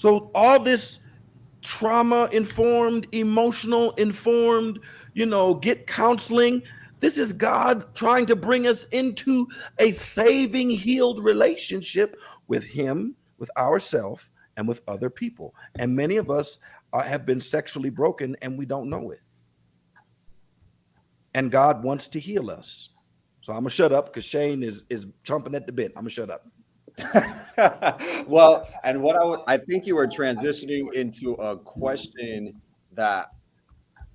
So all this trauma informed, emotional informed, you know, get counseling. This is God trying to bring us into a saving, healed relationship with Him, with ourselves, and with other people. And many of us uh, have been sexually broken and we don't know it. And God wants to heal us. So I'm gonna shut up because Shane is is chomping at the bit. I'm gonna shut up. well, and what I, w- I think you were transitioning into a question that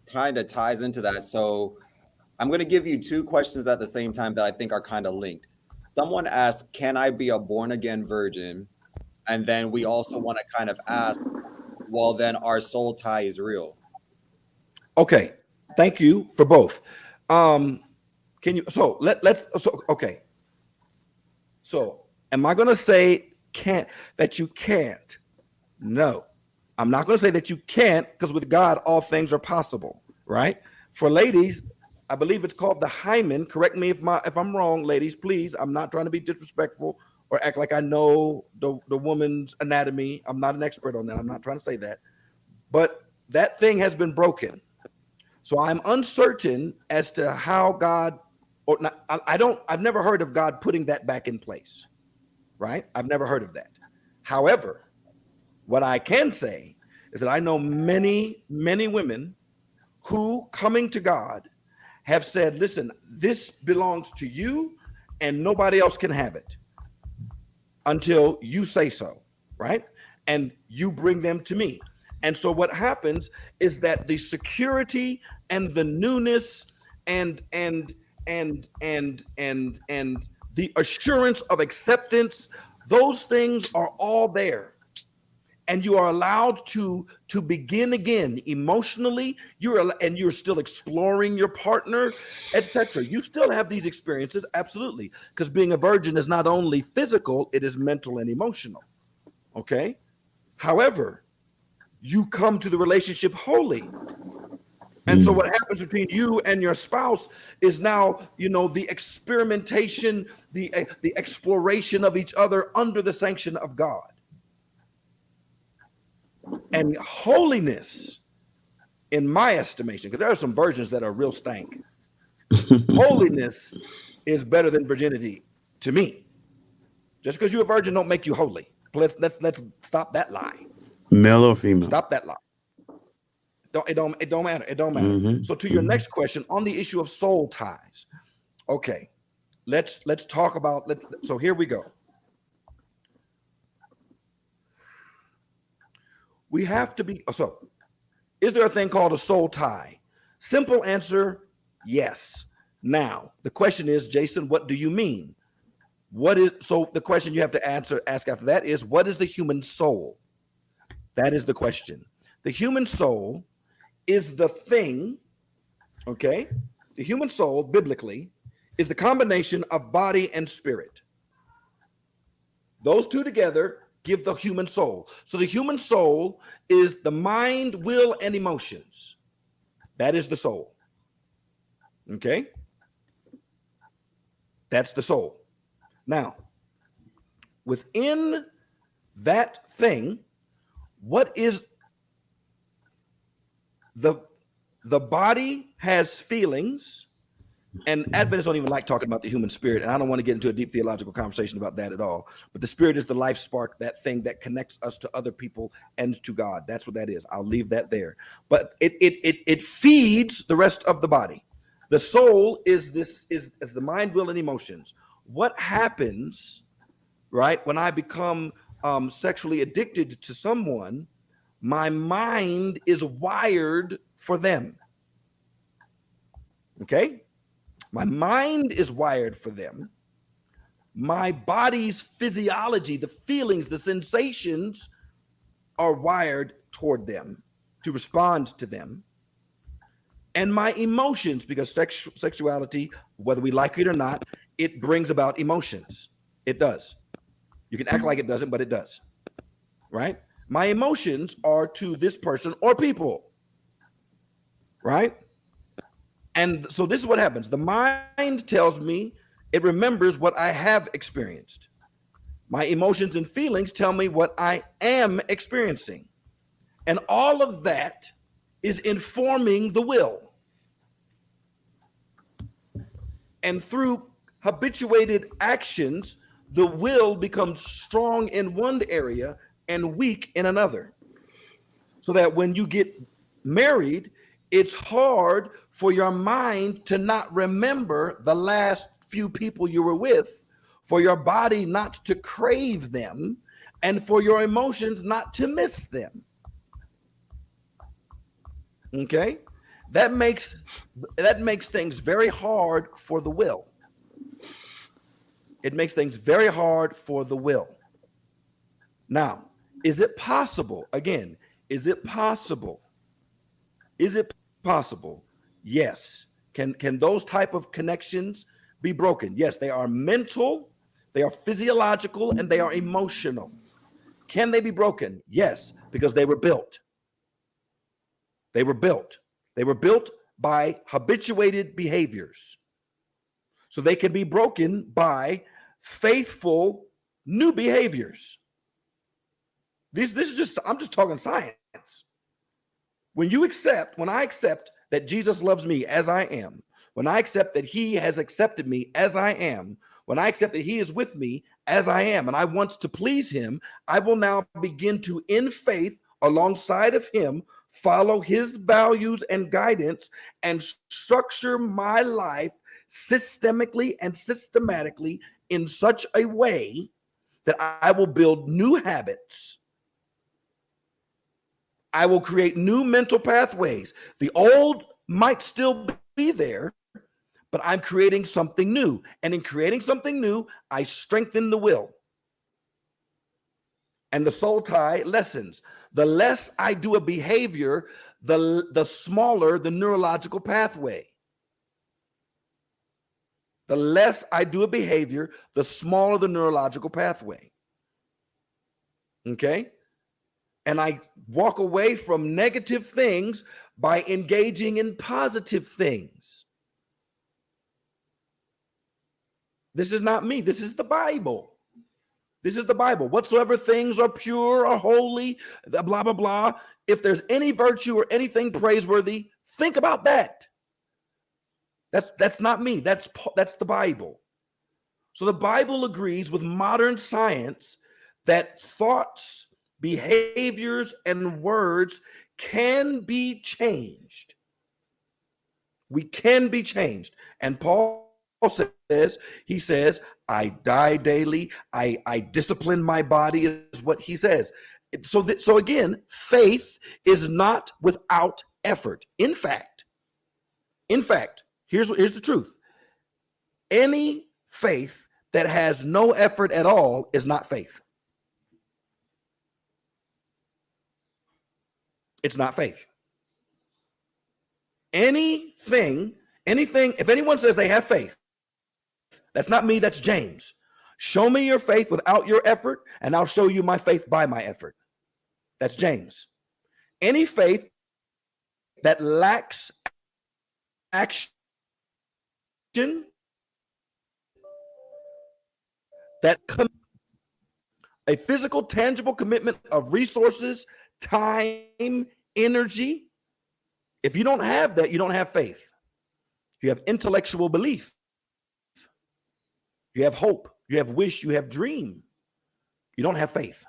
kind of ties into that. So I'm going to give you two questions at the same time that I think are kind of linked. Someone asked, Can I be a born again virgin? And then we also want to kind of ask, Well, then our soul tie is real. Okay. Thank you for both. Um, can you so let let's so okay. So Am I going to say can't that you can't? No. I'm not going to say that you can't because with God all things are possible, right? For ladies, I believe it's called the hymen. Correct me if my if I'm wrong, ladies, please. I'm not trying to be disrespectful or act like I know the, the woman's anatomy. I'm not an expert on that. I'm not trying to say that. But that thing has been broken. So I'm uncertain as to how God or not, I, I don't I've never heard of God putting that back in place right? I've never heard of that. However, what I can say is that I know many, many women who, coming to God, have said, Listen, this belongs to you and nobody else can have it until you say so, right? And you bring them to me. And so what happens is that the security and the newness and and and and and and the assurance of acceptance those things are all there. And you are allowed to to begin again emotionally. You're and you're still exploring your partner etc you still have these experiences absolutely because being a virgin is not only physical it is mental and emotional okay? However you come to the relationship holy and so what happens between you and your spouse is now, you know, the experimentation, the uh, the exploration of each other under the sanction of God. And holiness, in my estimation, because there are some virgins that are real stank. holiness is better than virginity to me. Just because you're a virgin don't make you holy. Let's let's let's stop that lie. Male or female? Stop that lie. Don't, it don't it don't matter. It don't matter. Mm-hmm. So to your mm-hmm. next question on the issue of soul ties. Okay. Let's let's talk about let so here we go. We have to be so is there a thing called a soul tie? Simple answer, yes. Now, the question is, Jason, what do you mean? What is so the question you have to answer ask after that is what is the human soul? That is the question. The human soul is the thing, okay? The human soul, biblically, is the combination of body and spirit. Those two together give the human soul. So the human soul is the mind, will, and emotions. That is the soul. Okay? That's the soul. Now, within that thing, what is the the body has feelings and Adventists don't even like talking about the human spirit, and I don't want to get into a deep theological conversation about that at all. But the spirit is the life spark, that thing that connects us to other people and to God. That's what that is. I'll leave that there. But it it it it feeds the rest of the body. The soul is this is, is the mind, will, and emotions. What happens, right, when I become um, sexually addicted to someone? My mind is wired for them. Okay my mind is wired for them. My body's physiology, the feelings, the sensations are wired toward them to respond to them. And my emotions, because sex, sexuality, whether we like it or not, it brings about emotions. It does. You can act like it doesn't, but it does. Right? My emotions are to this person or people. Right? And so this is what happens the mind tells me it remembers what I have experienced. My emotions and feelings tell me what I am experiencing. And all of that is informing the will. And through habituated actions, the will becomes strong in one area and weak in another. So that when you get married, it's hard for your mind to not remember the last few people you were with, for your body not to crave them, and for your emotions not to miss them. Okay? That makes that makes things very hard for the will. It makes things very hard for the will. Now, is it possible? Again, is it possible? Is it possible Yes. Can can those type of connections be broken? Yes, they are mental, they are physiological, and they are emotional. Can they be broken? Yes, because they were built. They were built. They were built by habituated behaviors. So they can be broken by faithful new behaviors. This, this is just, I'm just talking science. When you accept, when I accept that Jesus loves me as I am, when I accept that he has accepted me as I am, when I accept that he is with me as I am, and I want to please him, I will now begin to, in faith, alongside of him, follow his values and guidance and structure my life systemically and systematically in such a way that I will build new habits I will create new mental pathways. The old might still be there, but I'm creating something new. And in creating something new, I strengthen the will. And the soul tie lessens. The less I do a behavior, the, the smaller the neurological pathway. The less I do a behavior, the smaller the neurological pathway. Okay? And I walk away from negative things by engaging in positive things. This is not me, this is the Bible. This is the Bible. Whatsoever things are pure or holy, blah, blah, blah. If there's any virtue or anything praiseworthy, think about that. That's that's not me. That's that's the Bible. So the Bible agrees with modern science that thoughts, behaviors, and words can be changed. We can be changed. And Paul says, he says, I die daily, I, I discipline my body, is what he says. So that so again, faith is not without effort. In fact, in fact, here's here's the truth. Any faith that has no effort at all is not faith. It's not faith. Anything, anything, if anyone says they have faith, that's not me, that's James. Show me your faith without your effort, and I'll show you my faith by my effort. That's James. Any faith that lacks action, that com- a physical, tangible commitment of resources, time, energy. If you don't have that, you don't have faith. You have intellectual belief. You have hope. You have wish. You have dream. You don't have faith.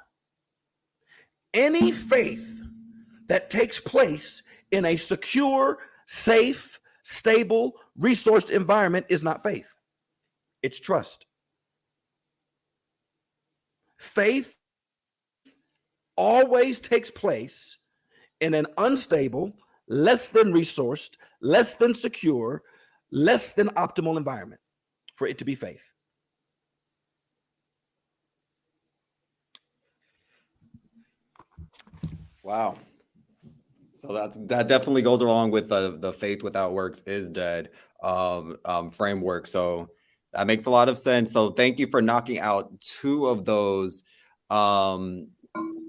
Any faith that takes place in a secure, safe, stable, resourced environment is not faith, it's trust. Faith always takes place in an unstable, less than resourced, less than secure, less than optimal environment for it to be faith. Wow. So that's that definitely goes along with the the faith without works is dead um, um, framework. So that makes a lot of sense. So thank you for knocking out two of those um,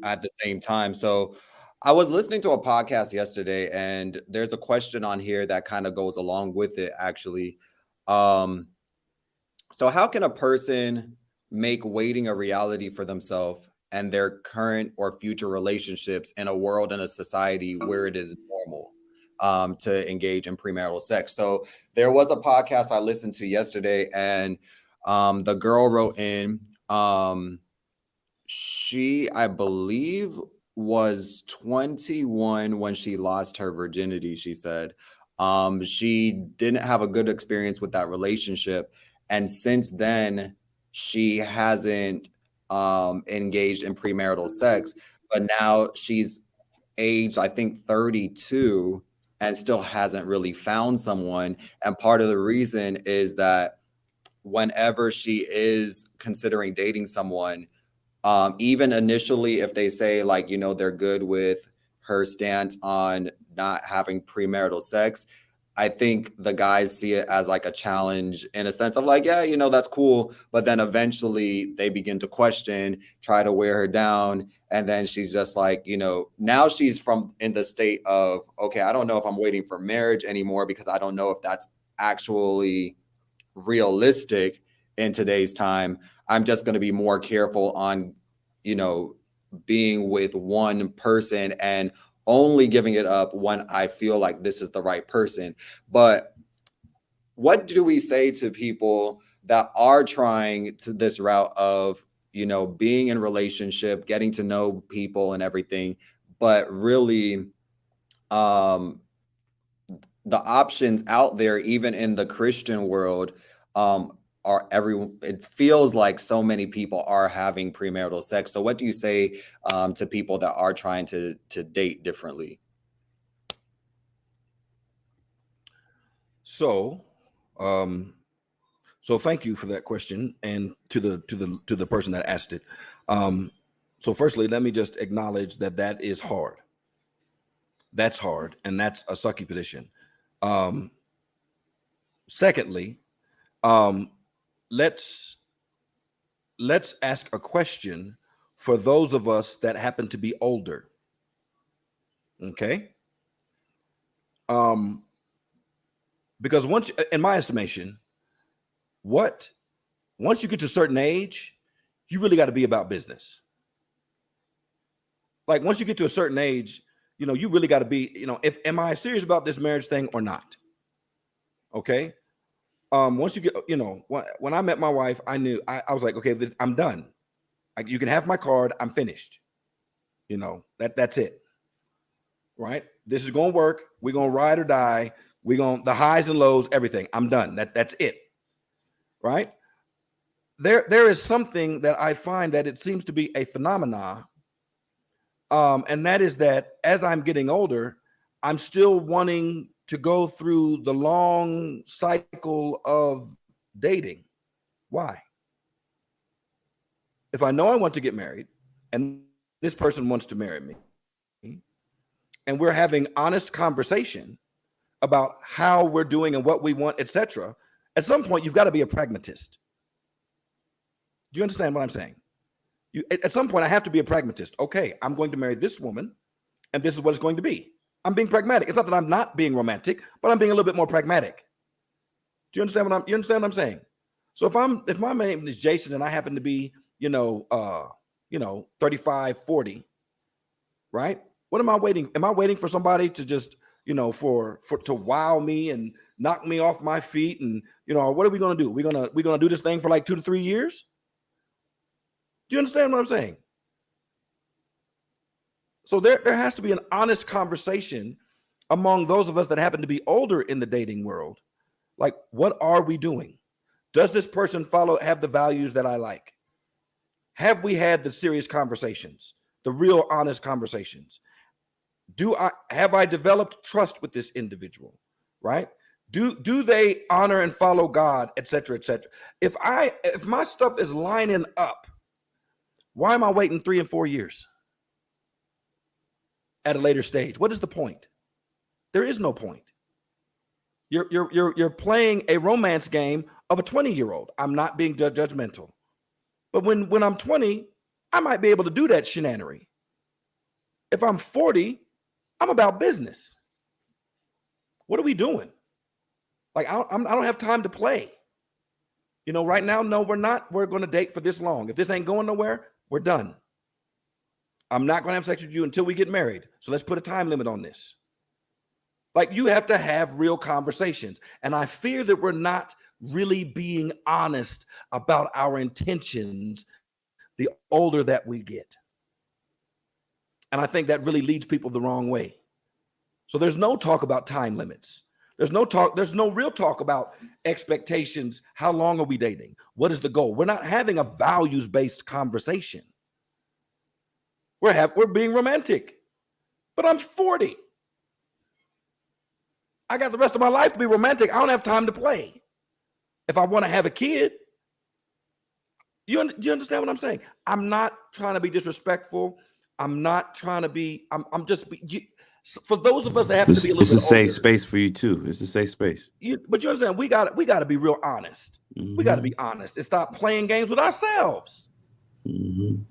at the same time. So I was listening to a podcast yesterday, and there's a question on here that kind of goes along with it, actually. Um, so, how can a person make waiting a reality for themselves and their current or future relationships in a world and a society where it is normal um, to engage in premarital sex? So, there was a podcast I listened to yesterday, and um, the girl wrote in, um, she, I believe, was 21 when she lost her virginity, she said. Um, she didn't have a good experience with that relationship. And since then, she hasn't um, engaged in premarital sex. But now she's aged, I think, 32 and still hasn't really found someone. And part of the reason is that whenever she is considering dating someone, um, even initially, if they say like you know they're good with her stance on not having premarital sex, I think the guys see it as like a challenge in a sense of like, yeah, you know, that's cool. But then eventually they begin to question, try to wear her down. And then she's just like, you know, now she's from in the state of, okay, I don't know if I'm waiting for marriage anymore because I don't know if that's actually realistic in today's time. I'm just going to be more careful on, you know, being with one person and only giving it up when I feel like this is the right person. But what do we say to people that are trying to this route of, you know, being in relationship, getting to know people and everything, but really um the options out there even in the Christian world um are every it feels like so many people are having premarital sex so what do you say um, to people that are trying to to date differently so Um, so thank you for that question, and to the to the to the person that asked it. Um, so firstly, let me just acknowledge that that is hard. That's hard, and that's a sucky position. Um, secondly, um, let's let's ask a question for those of us that happen to be older. Okay. Um, because once, in my estimation, what once you get to a certain age, you really got to be about business. Like once you get to a certain age, you know, you really got to be, you know, if am I serious about this marriage thing or not? Okay. Um, once you get, you know, when, I met my wife, I knew I, I was like, okay, I'm done. I, you can have my card. I'm finished. You know, that that's it. Right? This is gonna work. We're gonna ride or die. We're gonna the highs and lows, everything. I'm done. That that's it. Right? There, there is something that I find that it seems to be a phenomena. Um, and that is that as I'm getting older, I'm still wanting to go through the long cycle of dating. Why? If I know I want to get married and this person wants to marry me, and we're having honest conversation about how we're doing and what we want, etc., at some point you've got to be a pragmatist. Do you understand what I'm saying? You, at some point, I have to be a pragmatist. Okay, I'm going to marry this woman, and this is what it's going to be. I'm being pragmatic. It's not that I'm not being romantic, but I'm being a little bit more pragmatic. Do you understand what I'm you understand what I'm saying? So if I'm if my name is Jason and I happen to be, you know, uh, you know, 35, 40, right? What am I waiting? Am I waiting for somebody to just, you know, for for to wow me and knock me off my feet and you know, what are we gonna do? We're gonna we're gonna do this thing for like two to three years? Do you understand what I'm saying? So there, there has to be an honest conversation among those of us that happen to be older in the dating world. Like, what are we doing? Does this person follow have the values that I like? Have we had the serious conversations, the real honest conversations? Do I have I developed trust with this individual? Right? Do do they honor and follow God, etc., etc.? If I if my stuff is lining up, why am I waiting three and four years? At a later stage. What is the point? There is no point. You're you're you're you're playing a romance game of a 20 year old. I'm not being judgmental, but when when I'm 20, I might be able to do that shenanery. If I'm 40, I'm about business. What are we doing? Like I don't, I don't have time to play. You know, right now, no, we're not. We're going to date for this long. If this ain't going nowhere, we're done. I'm not going to have sex with you until we get married. So let's put a time limit on this. Like you have to have real conversations. And I fear that we're not really being honest about our intentions the older that we get. And I think that really leads people the wrong way. So there's no talk about time limits. There's no talk, there's no real talk about expectations. How long are we dating? What is the goal? We're not having a values based conversation. We're have, we're being romantic. But I'm 40. I got the rest of my life to be romantic. I don't have time to play. If I want to have a kid, you, you understand what I'm saying? I'm not trying to be disrespectful. I'm not trying to be, I'm, I'm just, you, for those of us that have this, to be a little it's a safe space for you too. It's a safe space. You, but you understand, we got we got to be real honest. Mm-hmm. We got to be honest and stop playing games with ourselves. Mm-hmm.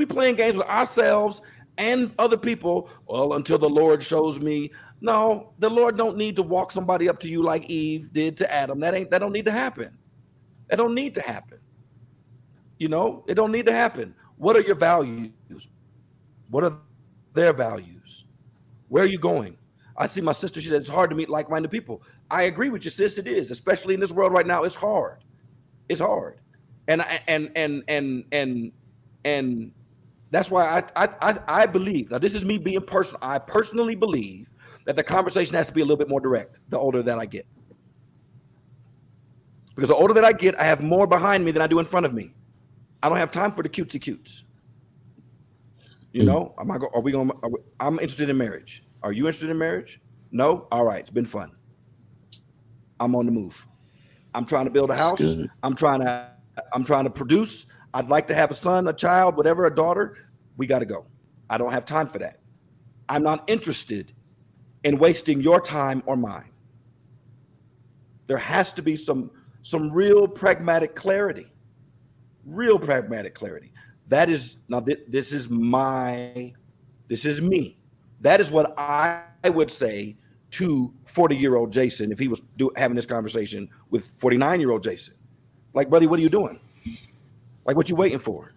We playing games with ourselves and other people. Well, until the Lord shows me. No, the Lord don't need to walk somebody up to you like Eve did to Adam. That ain't that don't need to happen. That don't need to happen. You know, it don't need to happen. What are your values? What are their values? Where are you going? I see my sister. She said it's hard to meet like-minded people. I agree with you, sis. It is, especially in this world right now. It's hard. It's hard. And and and and and and that's why I, I I believe now. This is me being personal. I personally believe that the conversation has to be a little bit more direct. The older that I get, because the older that I get, I have more behind me than I do in front of me. I don't have time for the cutesy cutes. You hmm. know, am I go, are we going? to I'm interested in marriage. Are you interested in marriage? No. All right, it's been fun. I'm on the move. I'm trying to build a house. I'm trying to I'm trying to produce. I'd like to have a son, a child, whatever, a daughter. We got to go. I don't have time for that. I'm not interested in wasting your time or mine. There has to be some some real pragmatic clarity. Real pragmatic clarity. That is now th- this is my this is me. That is what I would say to 40 year old Jason if he was do, having this conversation with 49 year old Jason. Like, buddy, what are you doing? Like, what you waiting for?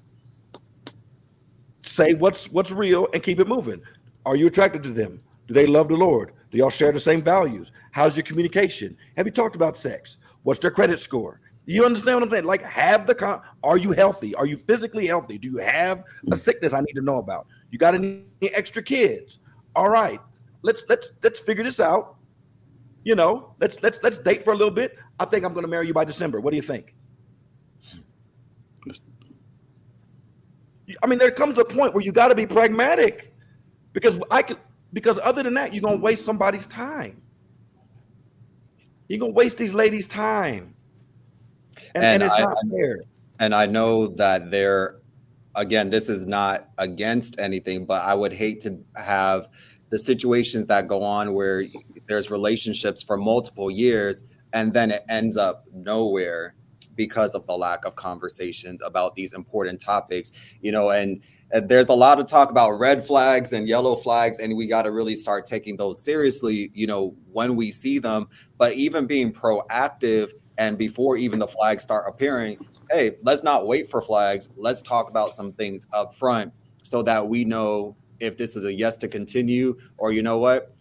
Say what's what's real and keep it moving. Are you attracted to them? Do they love the Lord? Do y'all share the same values? How's your communication? Have you talked about sex? What's their credit score? You understand what I'm saying? Like, have the con. Are you healthy? Are you physically healthy? Do you have a mm. sickness I need to know about? You got any extra kids? All right, let's let's let's figure this out. You know, let's let's let's date for a little bit. I think I'm going to marry you by December. What do you think? I mean, there comes a point where you got to be pragmatic, because I could because other than that, you're gonna waste somebody's time. You're gonna waste these ladies' time, and, and, and it's I, not fair. And I know that there, again, this is not against anything, but I would hate to have the situations that go on where there's relationships for multiple years and then it ends up nowhere because of the lack of conversations about these important topics you know and uh, there's a lot of talk about red flags and yellow flags and we got to really start taking those seriously you know when we see them. But even being proactive and before even the flags start appearing hey let's not wait for flags. Let's talk about some things up front so that we know if this is a yes to continue or you know what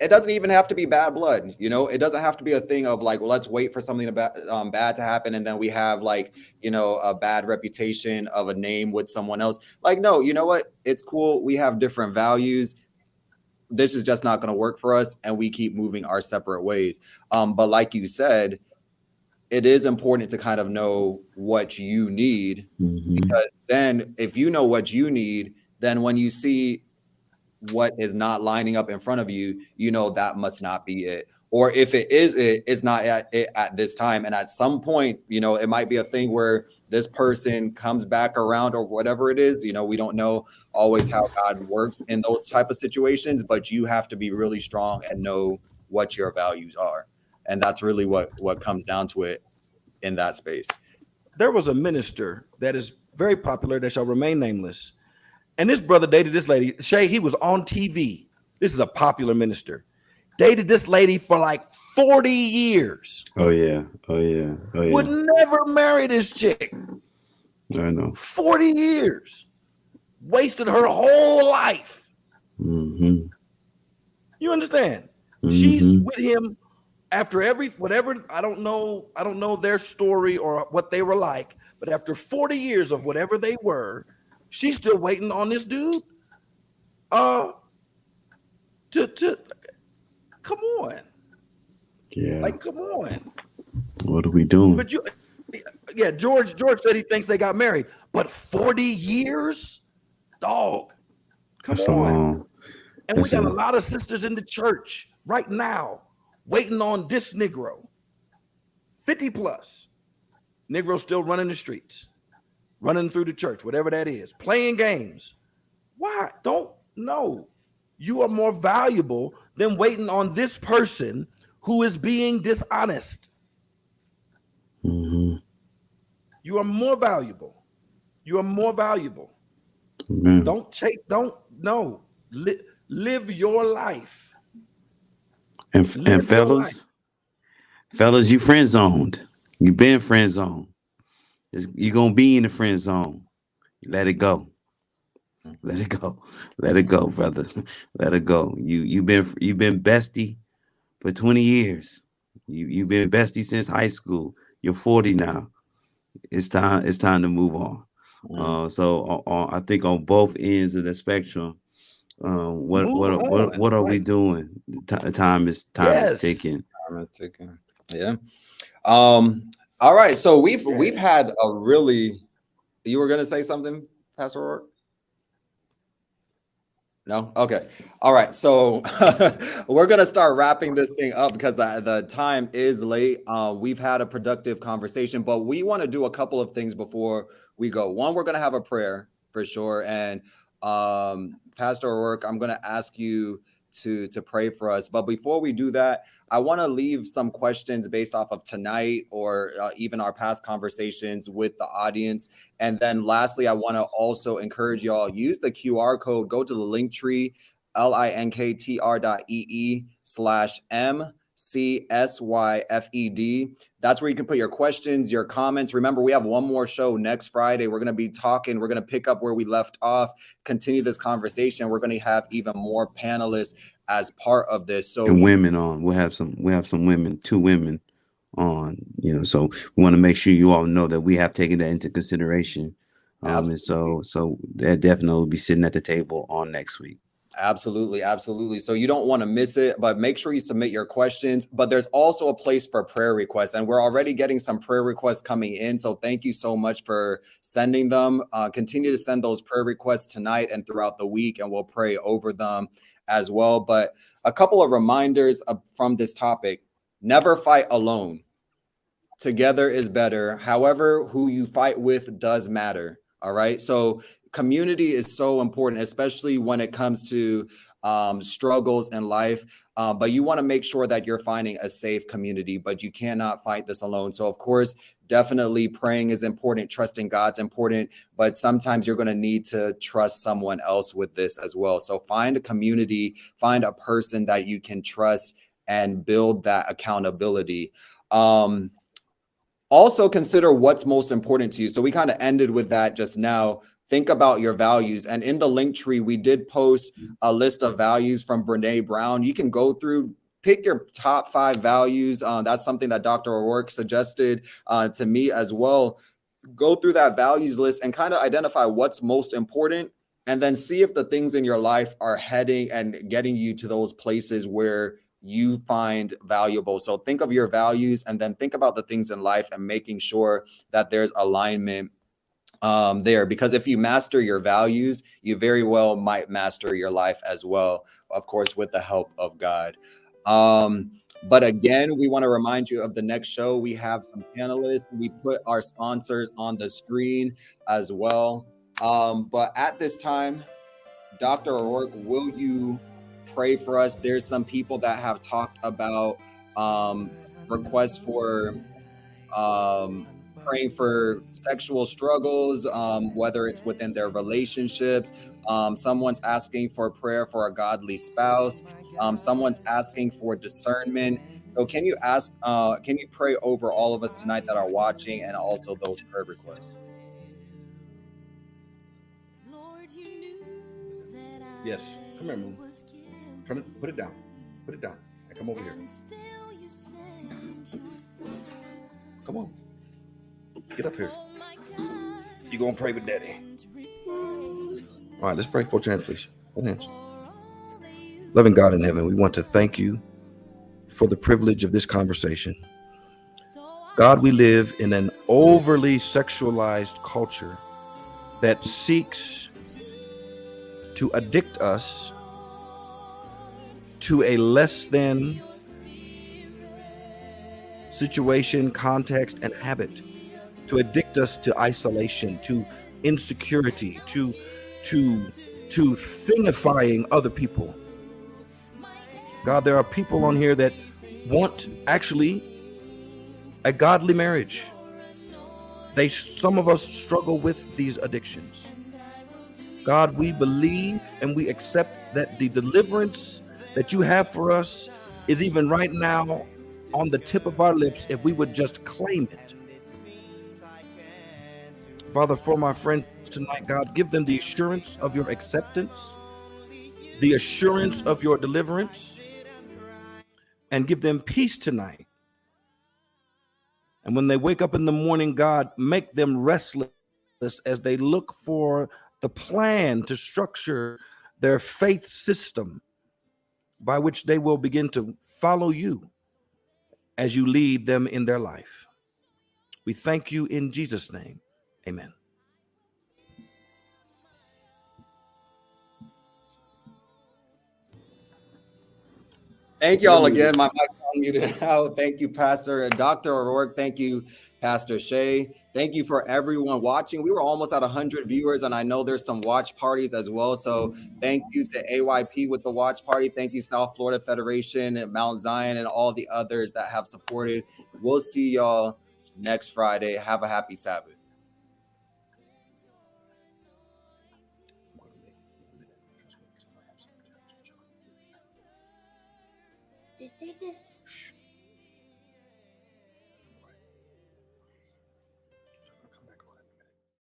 it doesn't even have to be bad blood you know? It doesn't have to be a thing of like well let's wait for something about, um, bad to happen and then we have like you know a bad reputation of a name with someone else. Like no you know what? It's cool. We have different values. This is just not going to work for us and we keep moving our separate ways. Um, but like you said it is important to kind of know what you need mm-hmm. because then if you know what you need then when you see what is not lining up in front of you, you know that must not be it. Or if it is it, it's not at it at this time. And at some point, you know, it might be a thing where this person comes back around or whatever it is. You know, we don't know always how God works in those type of situations, but you have to be really strong and know what your values are. And that's really what what comes down to it in that space. There was a minister that is very popular that shall remain nameless and this brother dated this lady. Shay, he was on TV. This is a popular minister. Dated this lady for like 40 years. Oh, yeah. Oh, yeah. Oh, yeah. Would never marry this chick. I know. 40 years. Wasted her whole life. Mm-hmm. You understand? Mm-hmm. She's with him after every whatever I don't know, I don't know their story or what they were like, but after 40 years of whatever they were, She's still waiting on this dude. Uh to to come on. Yeah. Like come on. What are we doing? But you yeah, George George said he thinks they got married, but 40 years? Dog. Come That's on. And we got a, a lot of sisters in the church right now waiting on this Negro. 50 plus. Negro still running the streets running through the church, whatever that is, playing games. Why? Don't know. You are more valuable than waiting on this person who is being dishonest. Mm-hmm. You are more valuable. You are more valuable. Don't take, don't, no. Li- live your life. And, live and fellas, fellas, you friend zoned. You've been friend zoned. You're gonna be in the friend zone. Let it go. Let it go. Let it go, brother. Let it go. You you've been you've been bestie for 20 years. You you've been bestie since high school. You're 40 now. It's time. It's time to move on. Mm. Uh, so uh, uh, I think on both ends of the spectrum, um, what what what what are we doing? T- time is time yes. is ticking. Time is ticking. Yeah. Um, all right, so we've we've had a really. You were going to say something, Pastor Rourke? No? Okay. All right. So we're gonna start wrapping this thing up because the, the time is late. Uh, we've had a productive conversation, but we want to do a couple of things before we go. One, we're gonna have a prayer for sure. And um, Pastor O'Rourke, I'm gonna ask you to to pray for us. But before we do that, I want to leave some questions based off of tonight or uh, even our past conversations with the audience. And then lastly, I want to also encourage y'all use the QR code. Go to the Linktree, l i n k t r dot e e slash m C S Y F E D. That's where you can put your questions, your comments. Remember, we have one more show next Friday. We're going to be talking, we're going to pick up where we left off, continue this conversation. We're going to have even more panelists as part of this. So and women on. We'll have some we have some women, two women on, you know. So we want to make sure you all know that we have taken that into consideration. Um, and so so that definitely will be sitting at the table on next week. Absolutely, absolutely. So you don't want to miss it, but make sure you submit your questions. But there's also a place for prayer requests, and we're already getting some prayer requests coming in. So thank you so much for sending them. Uh, continue to send those prayer requests tonight and throughout the week, and we'll pray over them as well. But a couple of reminders from this topic: never fight alone. Together is better. However, who you fight with does matter. All right. So community is so important, especially when it comes to um, struggles in life. Uh, but you want to make sure that you're finding a safe community, but you cannot fight this alone. So, of course, definitely praying is important, trusting God's important, but sometimes you're going to need to trust someone else with this as well. So, find a community, find a person that you can trust and build that accountability. Um, also, consider what's most important to you. So, we kind of ended with that just now think about your values. And in the Linktree, we did post a list of values from Brene Brown. You can go through, pick your top five values. Uh, that's something that Dr. O'Rourke suggested uh, to me as well. Go through that values list and kind of identify what's most important. And then see if the things in your life are heading and getting you to those places where you find valuable. So think of your values and then think about the things in life and making sure that there's alignment um, there because if you master your values, you very well might master your life as well, of course, with the help of God. Um, but again, we want to remind you of the next show. We have some panelists. We put our sponsors on the screen as well. Um, but at this time, Dr. O'Rourke, will you pray for us? There's some people that have talked about um, requests for um, praying for sexual struggles, um, whether it's within their relationships. Um, someone's asking for prayer for a godly spouse. Um, someone's asking for discernment. So, can you ask? Uh, can you pray over all of us tonight that are watching, and also those prayer requests? Yes, come here, Moon. Try to put it down. Put it down. come over here. Come on. Get up here. You gonna pray with Daddy? All right, let's pray. Fold your hands, please. Four hands. Loving God in heaven, we want to thank you for the privilege of this conversation. God, we live in an overly sexualized culture that seeks to addict us to a less than situation, context, and habit to addict us to isolation, to insecurity, to to to thingifying other people. God, there are people on here that want actually a godly marriage. They some of us struggle with these addictions. God, we believe and we accept that the deliverance that you have for us is even right now on the tip of our lips if we would just claim it. Father, for my friends tonight, God, give them the assurance of your acceptance, the assurance of your deliverance, and give them peace tonight. And when they wake up in the morning, God, make them restless as they look for the plan to structure their faith system by which they will begin to follow you as you lead them in their life. We thank you in Jesus' name. Amen. Thank you all again. My mic muted out. Oh, thank you, Pastor Dr. O'Rourke. Thank you, Pastor Shay. Thank you for everyone watching. We were almost at 100 viewers, and I know there's some watch parties as well. So thank you to AYP with the watch party. Thank you, South Florida Federation and Mount Zion and all the others that have supported. We'll see y'all next Friday. Have a happy Sabbath.